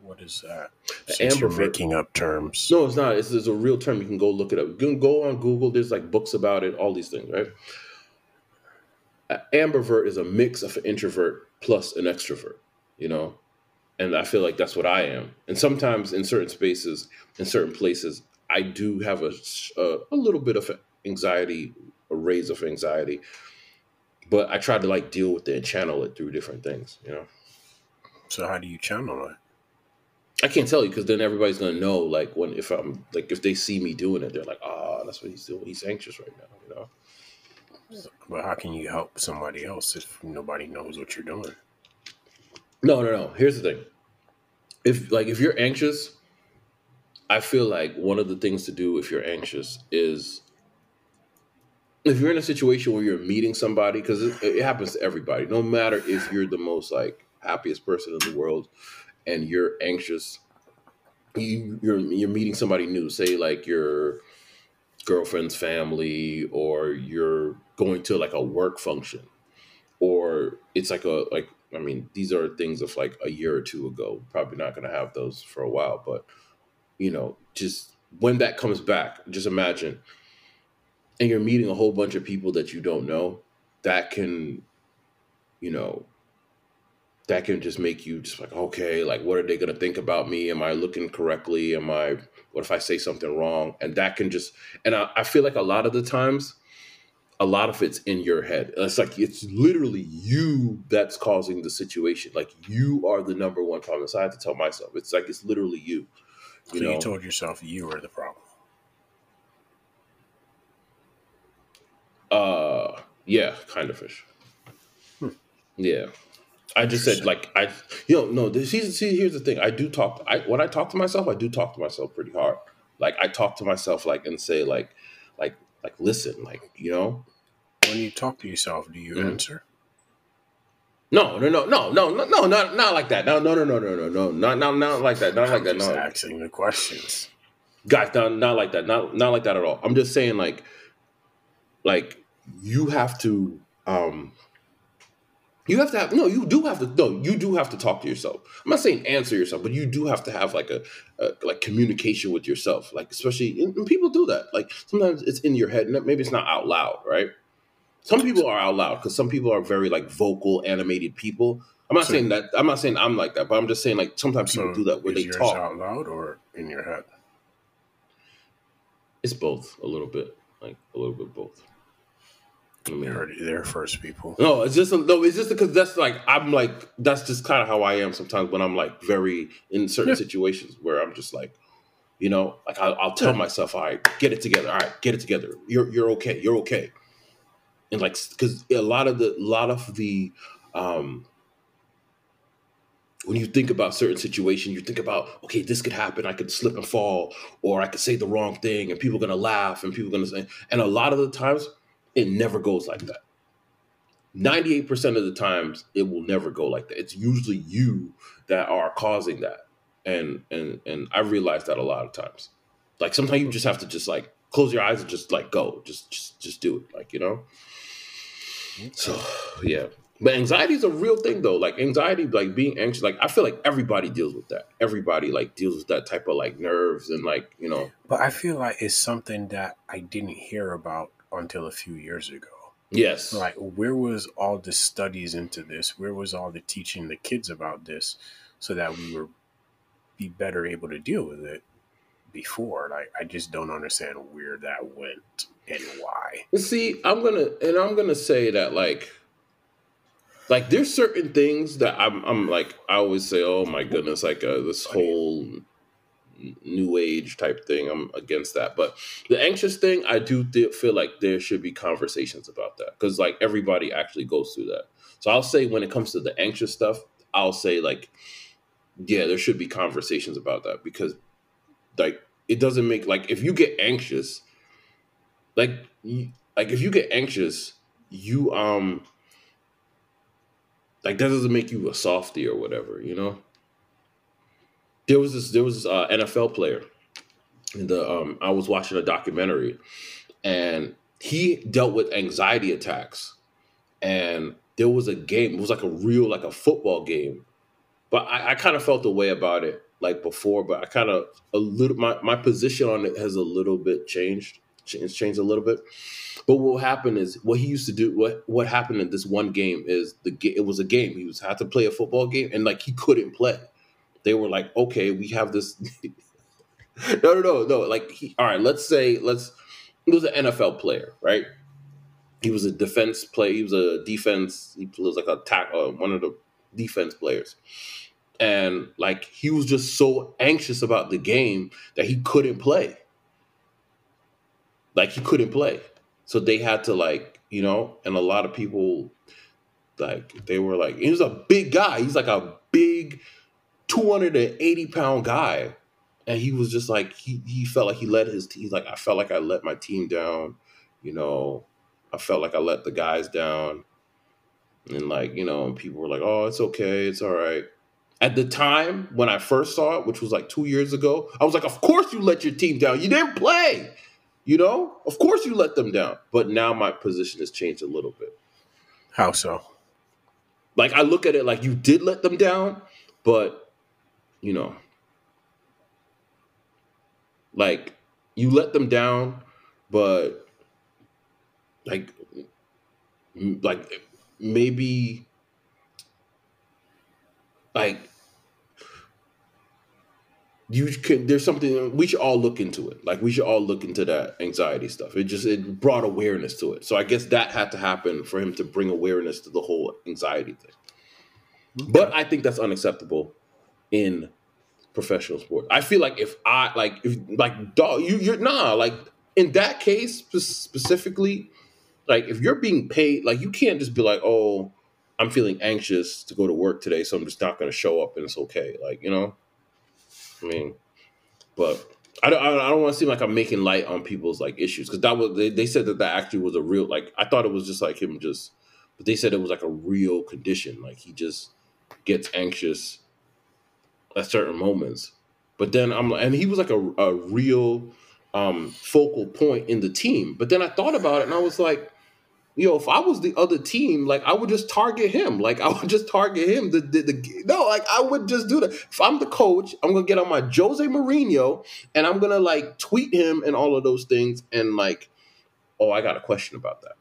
what is that? Since you're ambivert- making up terms. No, it's not. It's, it's a real term. You can go look it up. You can go on Google. There's like books about it. All these things, right? An ambivert is a mix of an introvert plus an extrovert. You know, and I feel like that's what I am. And sometimes in certain spaces, in certain places, I do have a a, a little bit of anxiety, a raise of anxiety. But I try to like deal with it and channel it through different things. You know. So how do you channel it? I can't tell you because then everybody's gonna know. Like when if I'm like if they see me doing it, they're like, "Ah, that's what he's doing. He's anxious right now." You know. But how can you help somebody else if nobody knows what you're doing? No, no, no. Here's the thing. If like if you're anxious, I feel like one of the things to do if you're anxious is if you're in a situation where you're meeting somebody because it, it happens to everybody. No matter if you're the most like happiest person in the world and you're anxious you you're you're meeting somebody new say like your girlfriend's family or you're going to like a work function or it's like a like i mean these are things of like a year or two ago probably not going to have those for a while but you know just when that comes back just imagine and you're meeting a whole bunch of people that you don't know that can you know that can just make you just like okay like what are they going to think about me? Am i looking correctly? Am i what if i say something wrong? And that can just and I, I feel like a lot of the times a lot of it's in your head it's like it's literally you that's causing the situation like you are the number one problem so i have to tell myself it's like it's literally you you so know? you told yourself you were the problem uh yeah kind of fish hmm. yeah I just said like I, you know, no. This, see, see, here's the thing. I do talk. I when I talk to myself, I do talk to myself pretty hard. Like I talk to myself like and say like, like, like listen, like you know. When you talk to yourself, do you mm-hmm. answer? No, no, no, no, no, no, no, not not like that. No, no, no, no, no, no, no, not not not like that. Not like that. No, asking the questions, guys. Not not like that. Not not like that at all. I'm just saying like, like you have to um you have to have no. You do have to no. You do have to talk to yourself. I'm not saying answer yourself, but you do have to have like a, a like communication with yourself. Like especially and people do that. Like sometimes it's in your head. And maybe it's not out loud, right? Some people are out loud because some people are very like vocal, animated people. I'm not so, saying that. I'm not saying I'm like that, but I'm just saying like sometimes so people do that where they talk out loud or in your head. It's both, a little bit, like a little bit both. I mean, heard it there first, people. No, it's just no. It's just because that's like I'm like that's just kind of how I am sometimes when I'm like very in certain yeah. situations where I'm just like, you know, like I'll, I'll tell yeah. myself, all right, get it together. All right, get it together. You're you're okay. You're okay. And like because a lot of the a lot of the um when you think about certain situations, you think about, okay, this could happen. I could slip and fall, or I could say the wrong thing, and people are gonna laugh, and people are gonna say. And a lot of the times, it never goes like that. 98% of the times it will never go like that. It's usually you that are causing that. And and and I realize that a lot of times. Like sometimes you just have to just like close your eyes and just like go. Just just just do it. Like, you know? So yeah. But anxiety is a real thing hmm. though. Like anxiety, like being anxious, like I feel like everybody deals with that. Everybody like deals with that type of like nerves and like, you know. But I feel like it's something that I didn't hear about until a few years ago. Yes. Like, where was all the studies into this? Where was all the teaching the kids about this so that we were be better able to deal with it before? Like, I just don't understand where that went and why. See, I'm gonna and I'm gonna say that like like there's certain things that I'm I'm like I always say, oh my goodness, like uh, this whole new age type thing. I'm against that. But the anxious thing, I do th- feel like there should be conversations about that because like everybody actually goes through that. So I'll say when it comes to the anxious stuff, I'll say like, yeah, there should be conversations about that because like it doesn't make like if you get anxious, like like if you get anxious, you um like that doesn't make you a softy or whatever, you know there was this there was this uh, NFL player. The um, I was watching a documentary, and he dealt with anxiety attacks, and there was a game. It was like a real like a football game, but I, I kind of felt the way about it like before. But I kind of a little my my position on it has a little bit changed. It's changed a little bit. But what happened is what he used to do. What what happened in this one game is the it was a game. He was had to play a football game, and like he couldn't play they were like, okay, we have this. no, no, no, no. Like, he, all right, let's say, let's. He was an NFL player, right? He was a defense player. He was a defense. He was like a tack, uh, one of the defense players, and like he was just so anxious about the game that he couldn't play. Like he couldn't play, so they had to like you know, and a lot of people like they were like he was a big guy. He's like a big 280 pound guy. And he was just like, he, he felt like he let his, team. he's like, I felt like I let my team down. You know, I felt like I let the guys down. And like, you know, and people were like, oh, it's okay. It's all right. At the time when I first saw it, which was like two years ago, I was like, of course you let your team down. You didn't play. You know, of course you let them down. But now my position has changed a little bit. How so? Like I look at it like you did let them down, but you know, like you let them down, but like like maybe like you can there's something we should all look into it. Like we should all look into that anxiety stuff. It just it brought awareness to it. So i guess that had to happen for him to bring awareness to the whole anxiety thing. Okay. but i think that's unacceptable in professional sport. I feel like if i like if like dog you you're nah like in that case specifically like if you're being paid like you can't just be like oh i'm feeling anxious to go to work today so i'm just not going to show up and it's okay like you know I mean, but I don't, I don't want to seem like I'm making light on people's like issues because that was they, they said that that actually was a real like I thought it was just like him just, but they said it was like a real condition like he just gets anxious at certain moments. But then I'm and he was like a, a real um focal point in the team. But then I thought about it and I was like, yo, if I was the other team, like I would just target him. Like I would just target him. The, the, the, no, like I would just do that. If I'm the coach, I'm gonna get on my Jose Mourinho and I'm gonna like tweet him and all of those things. And like, oh, I got a question about that.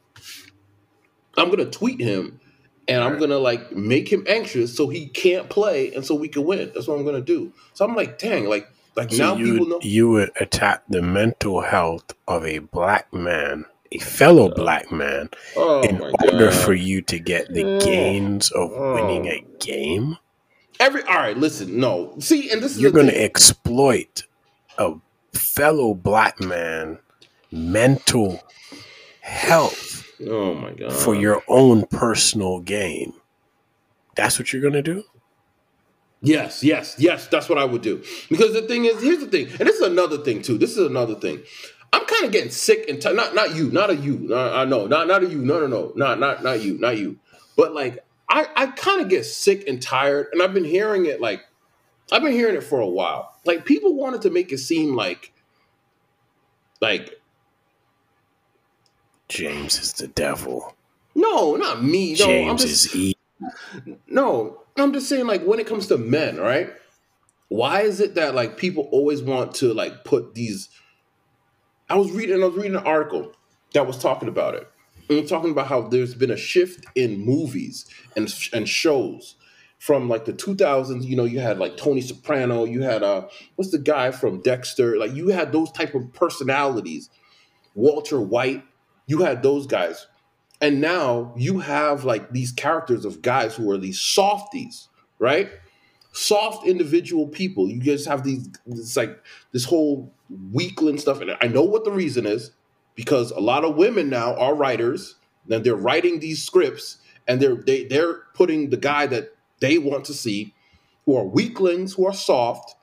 I'm gonna tweet him and I'm gonna like make him anxious so he can't play and so we can win. That's what I'm gonna do. So I'm like, dang, like like so now you people know you would attack the mental health of a black man a fellow oh. black man oh in order God. for you to get the oh. gains of oh. winning a game? Every all right, listen, no. See, and this you're going to exploit a fellow black man mental health. Oh my God. For your own personal gain. That's what you're going to do? Yes, yes, yes. That's what I would do. Because the thing is, here's the thing, and this is another thing too. This is another thing. Kind of getting sick and t- not not you, not a you. I know, not not a you. No, no, no, not not not you, not you. But like, I I kind of get sick and tired, and I've been hearing it like, I've been hearing it for a while. Like people wanted to make it seem like, like James is the devil. No, not me. No, James I'm just, is evil. No, I'm just saying like when it comes to men, right? Why is it that like people always want to like put these I was reading, I was reading an article that was talking about it, and we're talking about how there's been a shift in movies and and shows from like the 2000s. You know, you had like Tony Soprano, you had uh, what's the guy from Dexter? Like you had those type of personalities, Walter White. You had those guys, and now you have like these characters of guys who are these softies, right? Soft individual people. You just have these. It's like this whole weakling stuff. And I know what the reason is because a lot of women now are writers and they're writing these scripts and they're they, they're putting the guy that they want to see who are weaklings who are soft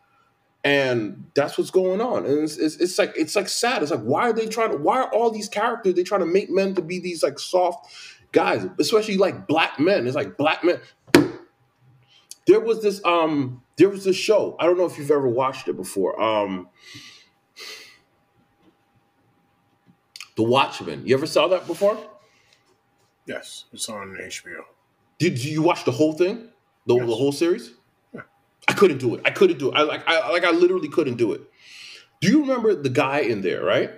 and that's what's going on. And it's, it's, it's like it's like sad. It's like why are they trying to why are all these characters they trying to make men to be these like soft guys especially like black men. It's like black men. There was this um there was this show. I don't know if you've ever watched it before. Um The Watchmen. You ever saw that before? Yes, it's on HBO. Did you watch the whole thing? The, yes. the whole series? Yeah. I couldn't do it. I couldn't do it. I like I like I literally couldn't do it. Do you remember the guy in there, right?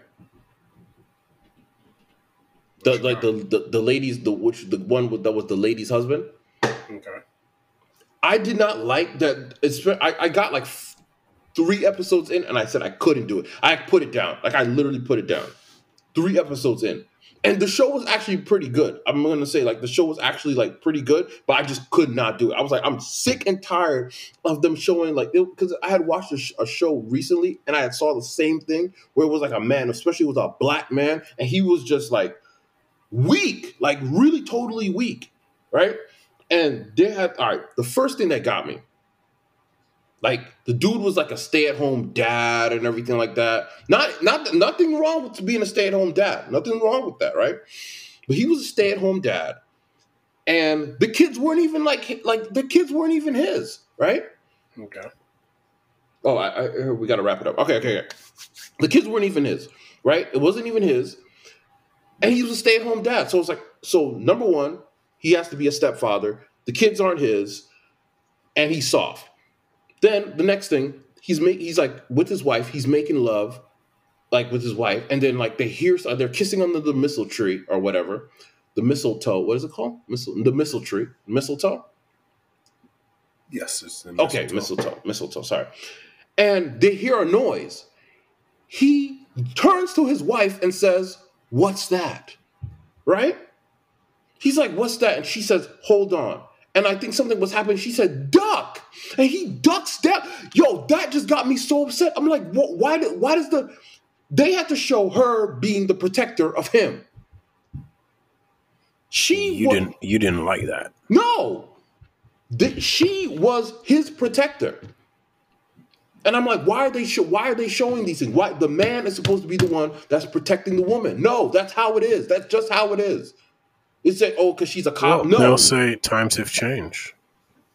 The which like the, the the ladies the which the one that was the lady's husband. Okay. I did not like that. It's I, I got like three episodes in, and I said I couldn't do it. I put it down. Like I literally put it down three episodes in. And the show was actually pretty good. I'm gonna say like the show was actually like pretty good, but I just could not do it. I was like, I'm sick and tired of them showing like because I had watched a, sh- a, show recently and I had saw the same thing where it was like a man, especially it was a black man, and he was just like weak, like really totally weak, right? And they had all right. The first thing that got me like the dude was like a stay-at-home dad and everything like that. Not not nothing wrong with being a stay-at-home dad. Nothing wrong with that, right? But he was a stay-at-home dad. And the kids weren't even like like the kids weren't even his. right? Okay. Oh, I, I, we got to wrap it up. Okay, okay, okay. The kids weren't even his, right? It wasn't even his, and he was a stay-at-home dad. So it's like, so number one, he has to be a stepfather. The kids aren't his, and he's soft. Then the next thing, he's make, he's like with his wife, he's making love, like with his wife, and then like they hear they're kissing under the mistletoe tree or whatever, the mistletoe. What is it called? Mistle the mistletoe tree, mistletoe. Yes, it's the Okay, mistletoe, mistletoe. Sorry, and they hear a noise. He turns to his wife and says, "What's that?" Right? He's like, "What's that?" And she says, "Hold on." And I think something was happening. She said, "Duck," and he ducks down. Yo, that just got me so upset. I'm like, what, why? Did, why does the they had to show her being the protector of him? She You wa- didn't. You didn't like that. no. Th- she was his protector. And I'm like, why are they show, why are they showing these things? Why the man is supposed to be the one that's protecting the woman? No, that's how it is. That's just how it is. It's like, oh, because she's a cop. Well, no, They'll say times have changed.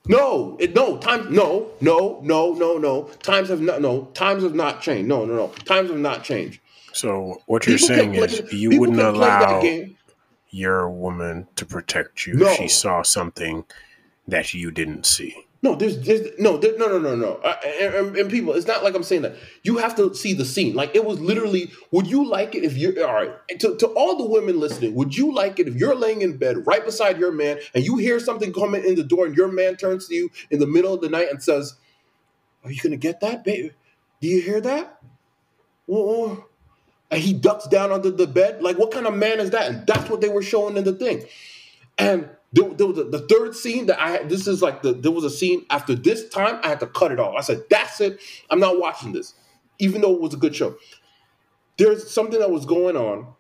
No, it, no, time, no, no, no, no, no. Times have not, no, times have not changed. No, no, no. Times have not changed. So what you're People saying play- is you wouldn't can play that allow your woman to protect you. No. if She saw something that you didn't see. No, there's, there's no, there, no, no, no, no. Uh, and, and- people, it's not like I'm saying that. You have to see the scene. Like it was literally. Would you like it if you're all right? To, to all the women listening, would you like it if you're laying in bed right beside your man and you hear something coming in the door and your man turns to you in the middle of the night and says, "Are you gonna get that, baby? Do you hear that?" Oh, and he ducks down under the bed. Like, what kind of man is that? And that's what they were showing in the thing. And there, there was a, the third scene that I had. This is like the there was a scene after this time I had to cut it off. I said, "That's it. I'm not watching this," even though it was a good show. There's something that was going on.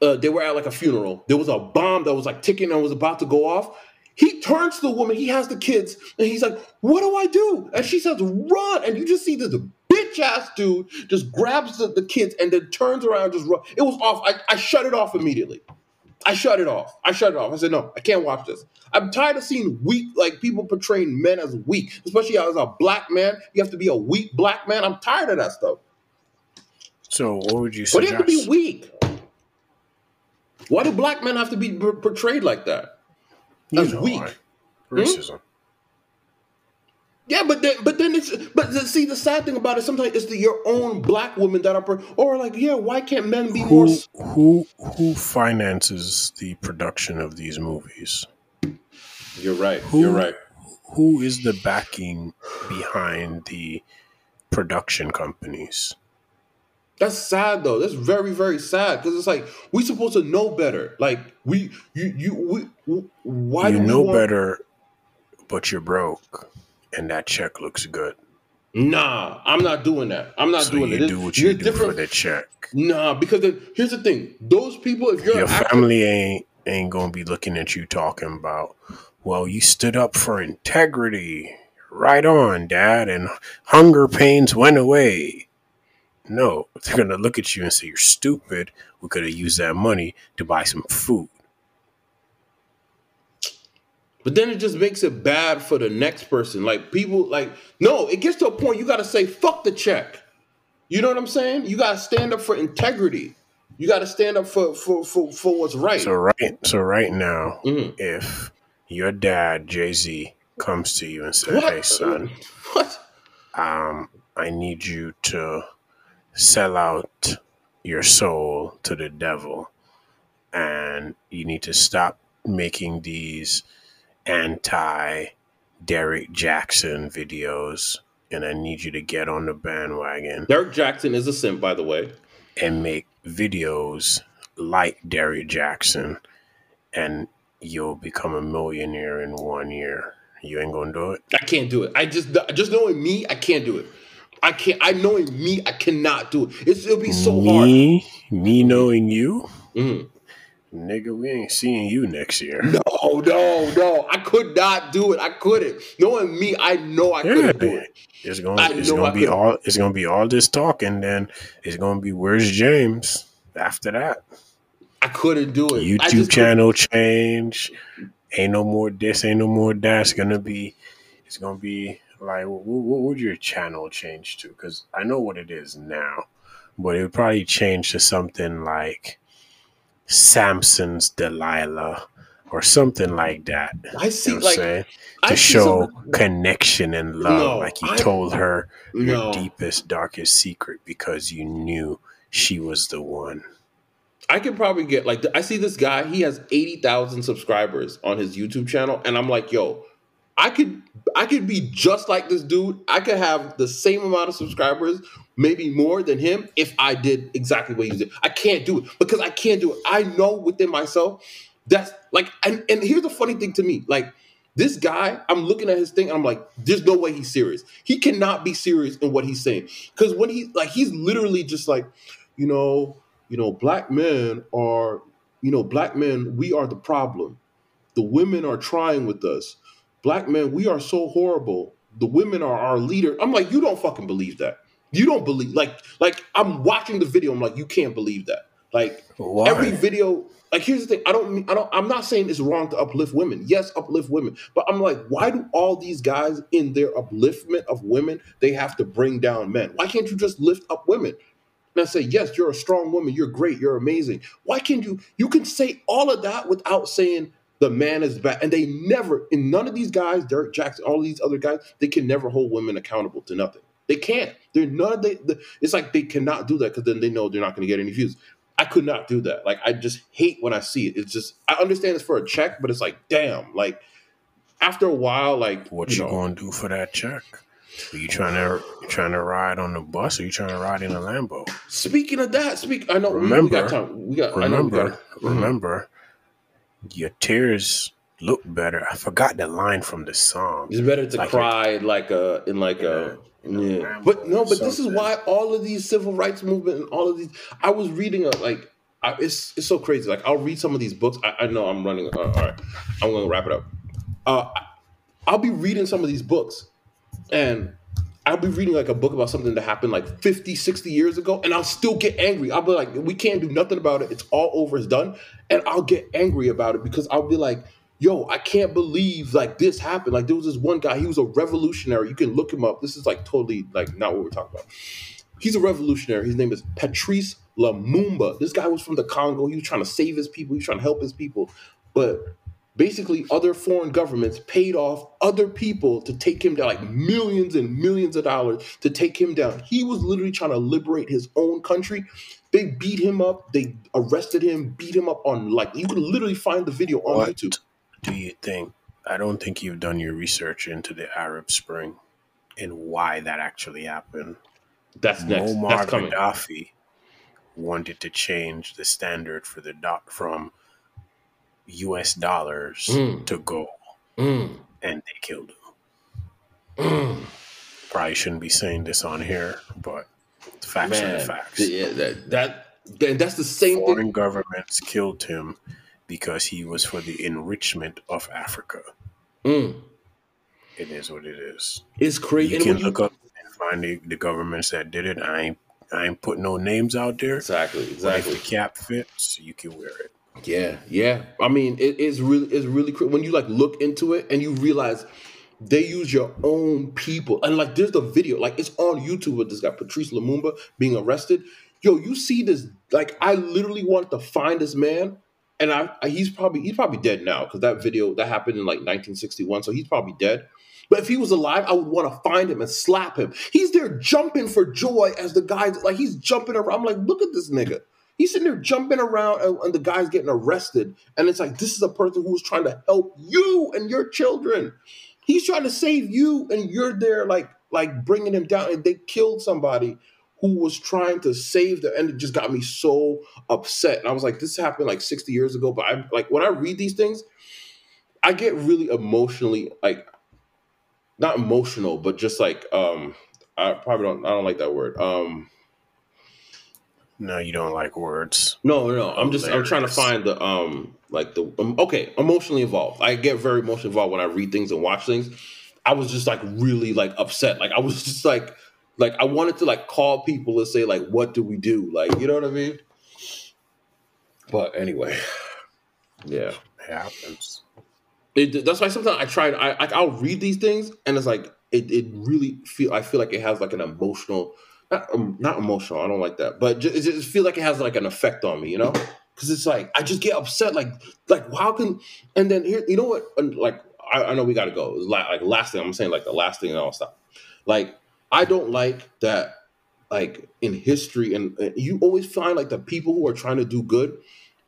Uh, they were at like a funeral. There was a bomb that was like ticking and was about to go off. He turns to the woman. He has the kids, and he's like, "What do I do?" And she says, "Run!" And you just see this bitch ass dude just grabs the, the kids and then turns around and just run. It was off. I, I shut it off immediately. I shut it off. I shut it off. I said, no, I can't watch this. I'm tired of seeing weak, like people portraying men as weak, especially as a black man. You have to be a weak black man. I'm tired of that stuff. So what would you say? Why do you have to be weak? Why do black men have to be portrayed like that? You as know weak? Racism. Yeah, but then, but then it's, but the, see, the sad thing about it, sometimes it's the, your own black women that are, or like, yeah, why can't men be more? Who s- who who finances the production of these movies? You're right. Who- You're right. Who is the backing behind the production companies? That's sad though. That's very very sad because it's like we supposed to know better. Like we you you we why you do we know want- better, but you're broke, and that check looks good. Nah, I'm not doing that. I'm not so doing you it. do what You're you do for the check. Nah, because then, here's the thing: those people, if you're Your actor- family ain't ain't gonna be looking at you talking about. Well, you stood up for integrity. Right on, Dad, and hunger pains went away. No, they're gonna look at you and say you're stupid. We could have used that money to buy some food. But then it just makes it bad for the next person. Like people, like no, it gets to a point you got to say fuck the check. You know what I'm saying? You got to stand up for integrity. You got to stand up for for for, for what's right. So right, so right now, Mhm. if your dad Jay Z comes to you and says, What? "Hey, son, What? um, I need you to sell out your soul to the devil, and you need to stop making these anti Derrick Jaxn videos, and I need you to get on the bandwagon Derrick Jaxn is a simp, by the way. and make videos like Derrick Jaxn, and you'll become a millionaire in one year. You ain't gonna do it. I can't do it. I just just knowing me, I can't do it. I can't. I knowing me, I cannot do it. It's, it'll be so hard. me, me knowing you, Mhm. Nigga, we ain't seeing you next year. No, no, no. I could not do it. I couldn't. Knowing me, I know I Yeah, couldn't do it. it's gonna, I it's gonna be couldn't. all, it's gonna be all this talking. Then it's gonna be where's James after that. I couldn't do it. YouTube channel change. Ain't no more this. Ain't no more that. It's gonna be it's gonna be like what, what would your channel change to? Because I know what it is now, but it would probably change to something like Samson's Delilah or something like that. I see, You know like saying? I To see show some- connection and love, No, like you I- told her your deepest, darkest secret because you knew she was the one. I can probably get like I see this guy. He has eighty thousand subscribers on his YouTube channel, and I'm like, yo, I could I could be just like this dude. I could have the same amount of subscribers, maybe more than him, if I did exactly what he did. I can't do it because I can't do it. I know within myself that's like, and and here's the funny thing to me, like. This guy, I'm looking at his thing, and I'm like, there's no way he's serious. He cannot be serious in what he's saying. Because when he like he's literally just like, you know, you know, black men are, you know, black men, we are the problem. The women are trying with us. Black men, we are so horrible. The women are our leader. I'm like, you don't fucking believe that. You don't believe like like I'm watching the video. I'm like, you can't believe that. Like Why? every video like here's the thing i don't mean i don't i'm not saying it's wrong to uplift women yes uplift women but i'm like why do all these guys in their upliftment of women they have to bring down men why can't you just lift up women and i say yes you're a strong woman you're great you're amazing why can't you you can say all of that without saying the man is bad and they never in none of these guys Derrick Jaxn all these other guys they can never hold women accountable to nothing they can't they're none they, the, it's like they cannot do that because then they know they're not going to get any views I could not do that. Like I just hate when I see it. It's just I understand it's for a check, but it's like damn. Like after a while, like What you you know, gonna do for that check? Are you trying to you trying to ride on the bus or you trying to ride in a Lambo? Speaking of that, speak. I know we- we, Remember- got time. We got. I know we Remember, got. remember, your tears look better. I forgot the line from the song. It's better to Like a- cry like a in like a yeah. But no, but this is why all of these civil rights movement and all of these. I was reading a like. I, it's it's so crazy. Like I'll read some of these books. I, I know I'm running. Uh, all right, I'm going to wrap it up. Uh, I'll be reading some of these books, and I'll be reading like a book about something that happened like 50, 60 years ago, and I'll still get angry. I'll be like, we can't do nothing about it. It's all over. It's done. And I'll get angry about it because I'll be like, yo, I can't believe like this happened. Like there was this one guy, he was a revolutionary. You can look him up. This is like totally like not what we're talking about. He's a revolutionary. His name is Patrice Lumumba. This guy was from the Congo. He was trying to save his people. He was trying to help his people. But basically, other foreign governments paid off other people to take him down, like millions and millions of dollars to take him down. He was literally trying to liberate his own country. They beat him up. They arrested him, beat him up on like you can literally find the video on What YouTube. do you think? I don't think you've done your research into the Arab Spring and why that actually happened. That's next. Muammar That's coming. Gaddafi wanted to change the standard for the dot from U.S. dollars Mm. to go, Mm, and they killed him. mm. Probably shouldn't be saying this on here, but the facts are the facts. yeah, that, that that's the same thing. Foreign governments killed him because he was for the enrichment of Africa. Mm. It is what it is. It's crazy. You can you- look up and find the, the governments that did it. I ain't I ain't putting no names out there. exactly, But exactly. if the cap fits, you can wear it. Yeah, yeah. I mean, it is really, it's really when you like look into it and you realize they use your own people. And like, there's the video, like it's on YouTube with this guy Patrice Lumumba being arrested. Yo, you see this? Like, I literally wanted to find this man, and I, I he's probably he's probably dead now because that video that happened in like 1961, so he's probably dead. But if he was alive, I would want to find him and slap him. He's there jumping for joy as the guys like he's jumping around. I'm like, look at this nigga. He's sitting there jumping around and, and the guy's getting arrested. And it's like, this is a person who's trying to help you and your children. He's trying to save you and you're there like like bringing him down. And they killed somebody who was trying to save them, and it just got me so upset. And I was like, this happened like 60 years ago. But I like when I read these things, I get really emotionally like not emotional, but just like um I probably don't I don't like that word. Um No, you don't like words. no, no, I'm just I'm trying to find the um like the um, okay emotionally involved. I get very emotionally involved when I read things and watch things. I was just like really like upset. Like I was just like like I wanted to like call people and say like what do we do? Like you know what I mean? But anyway, yeah, It happens. It, that's why sometimes I try. I like I'll read these things, and it's like it. It really feel. I feel like it has like an emotional, not um, not emotional. I don't like that, but just, it just feel like it has like an effect on me. You know, because it's like I just get upset. Like like how can? And then here, you know what? Like I, I know we got to go. Like last thing I'm saying, like the last thing, and I'll stop. Like I don't like that. Like in history, and, and you always find like the people who are trying to do good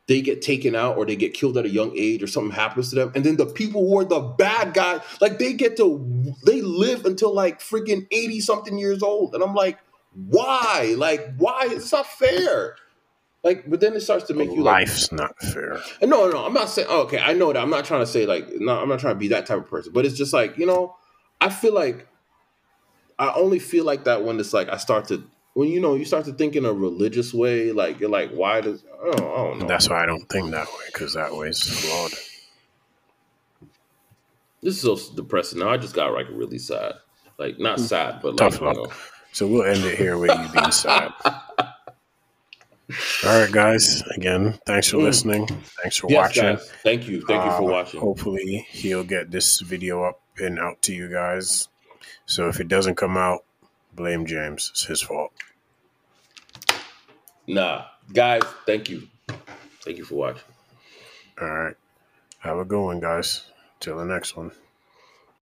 they get taken out or they get killed at a young age or something happens to them and then the people who are the bad guys like they get to they live until like freaking 80 something years old and i'm like why like why it's not fair like but then it starts to make you like life's not fair no no i'm not saying oh, okay i know that i'm not trying to say like no i'm not trying to be that type of person but it's just like you know i feel like i only feel like that when it's like i start to when you know you start to think in a religious way, like you're like, why does Oh, I don't know. That's why I don't think that way because that way is flawed. This is so depressing. Now I just got like really sad, like not hmm. sad, but Tough like, luck. You know. So we'll end it here with you being sad. All right, guys. Again, thanks for mm. listening. Thanks for yes, watching. Guys. Thank you. Thank you for uh, watching. Hopefully, he'll get this video up and out to you guys. So if it doesn't come out, blame James. It's his fault. Nah, guys, thank you. Thank you for watching. All right. Have a good one, guys. Till the next one.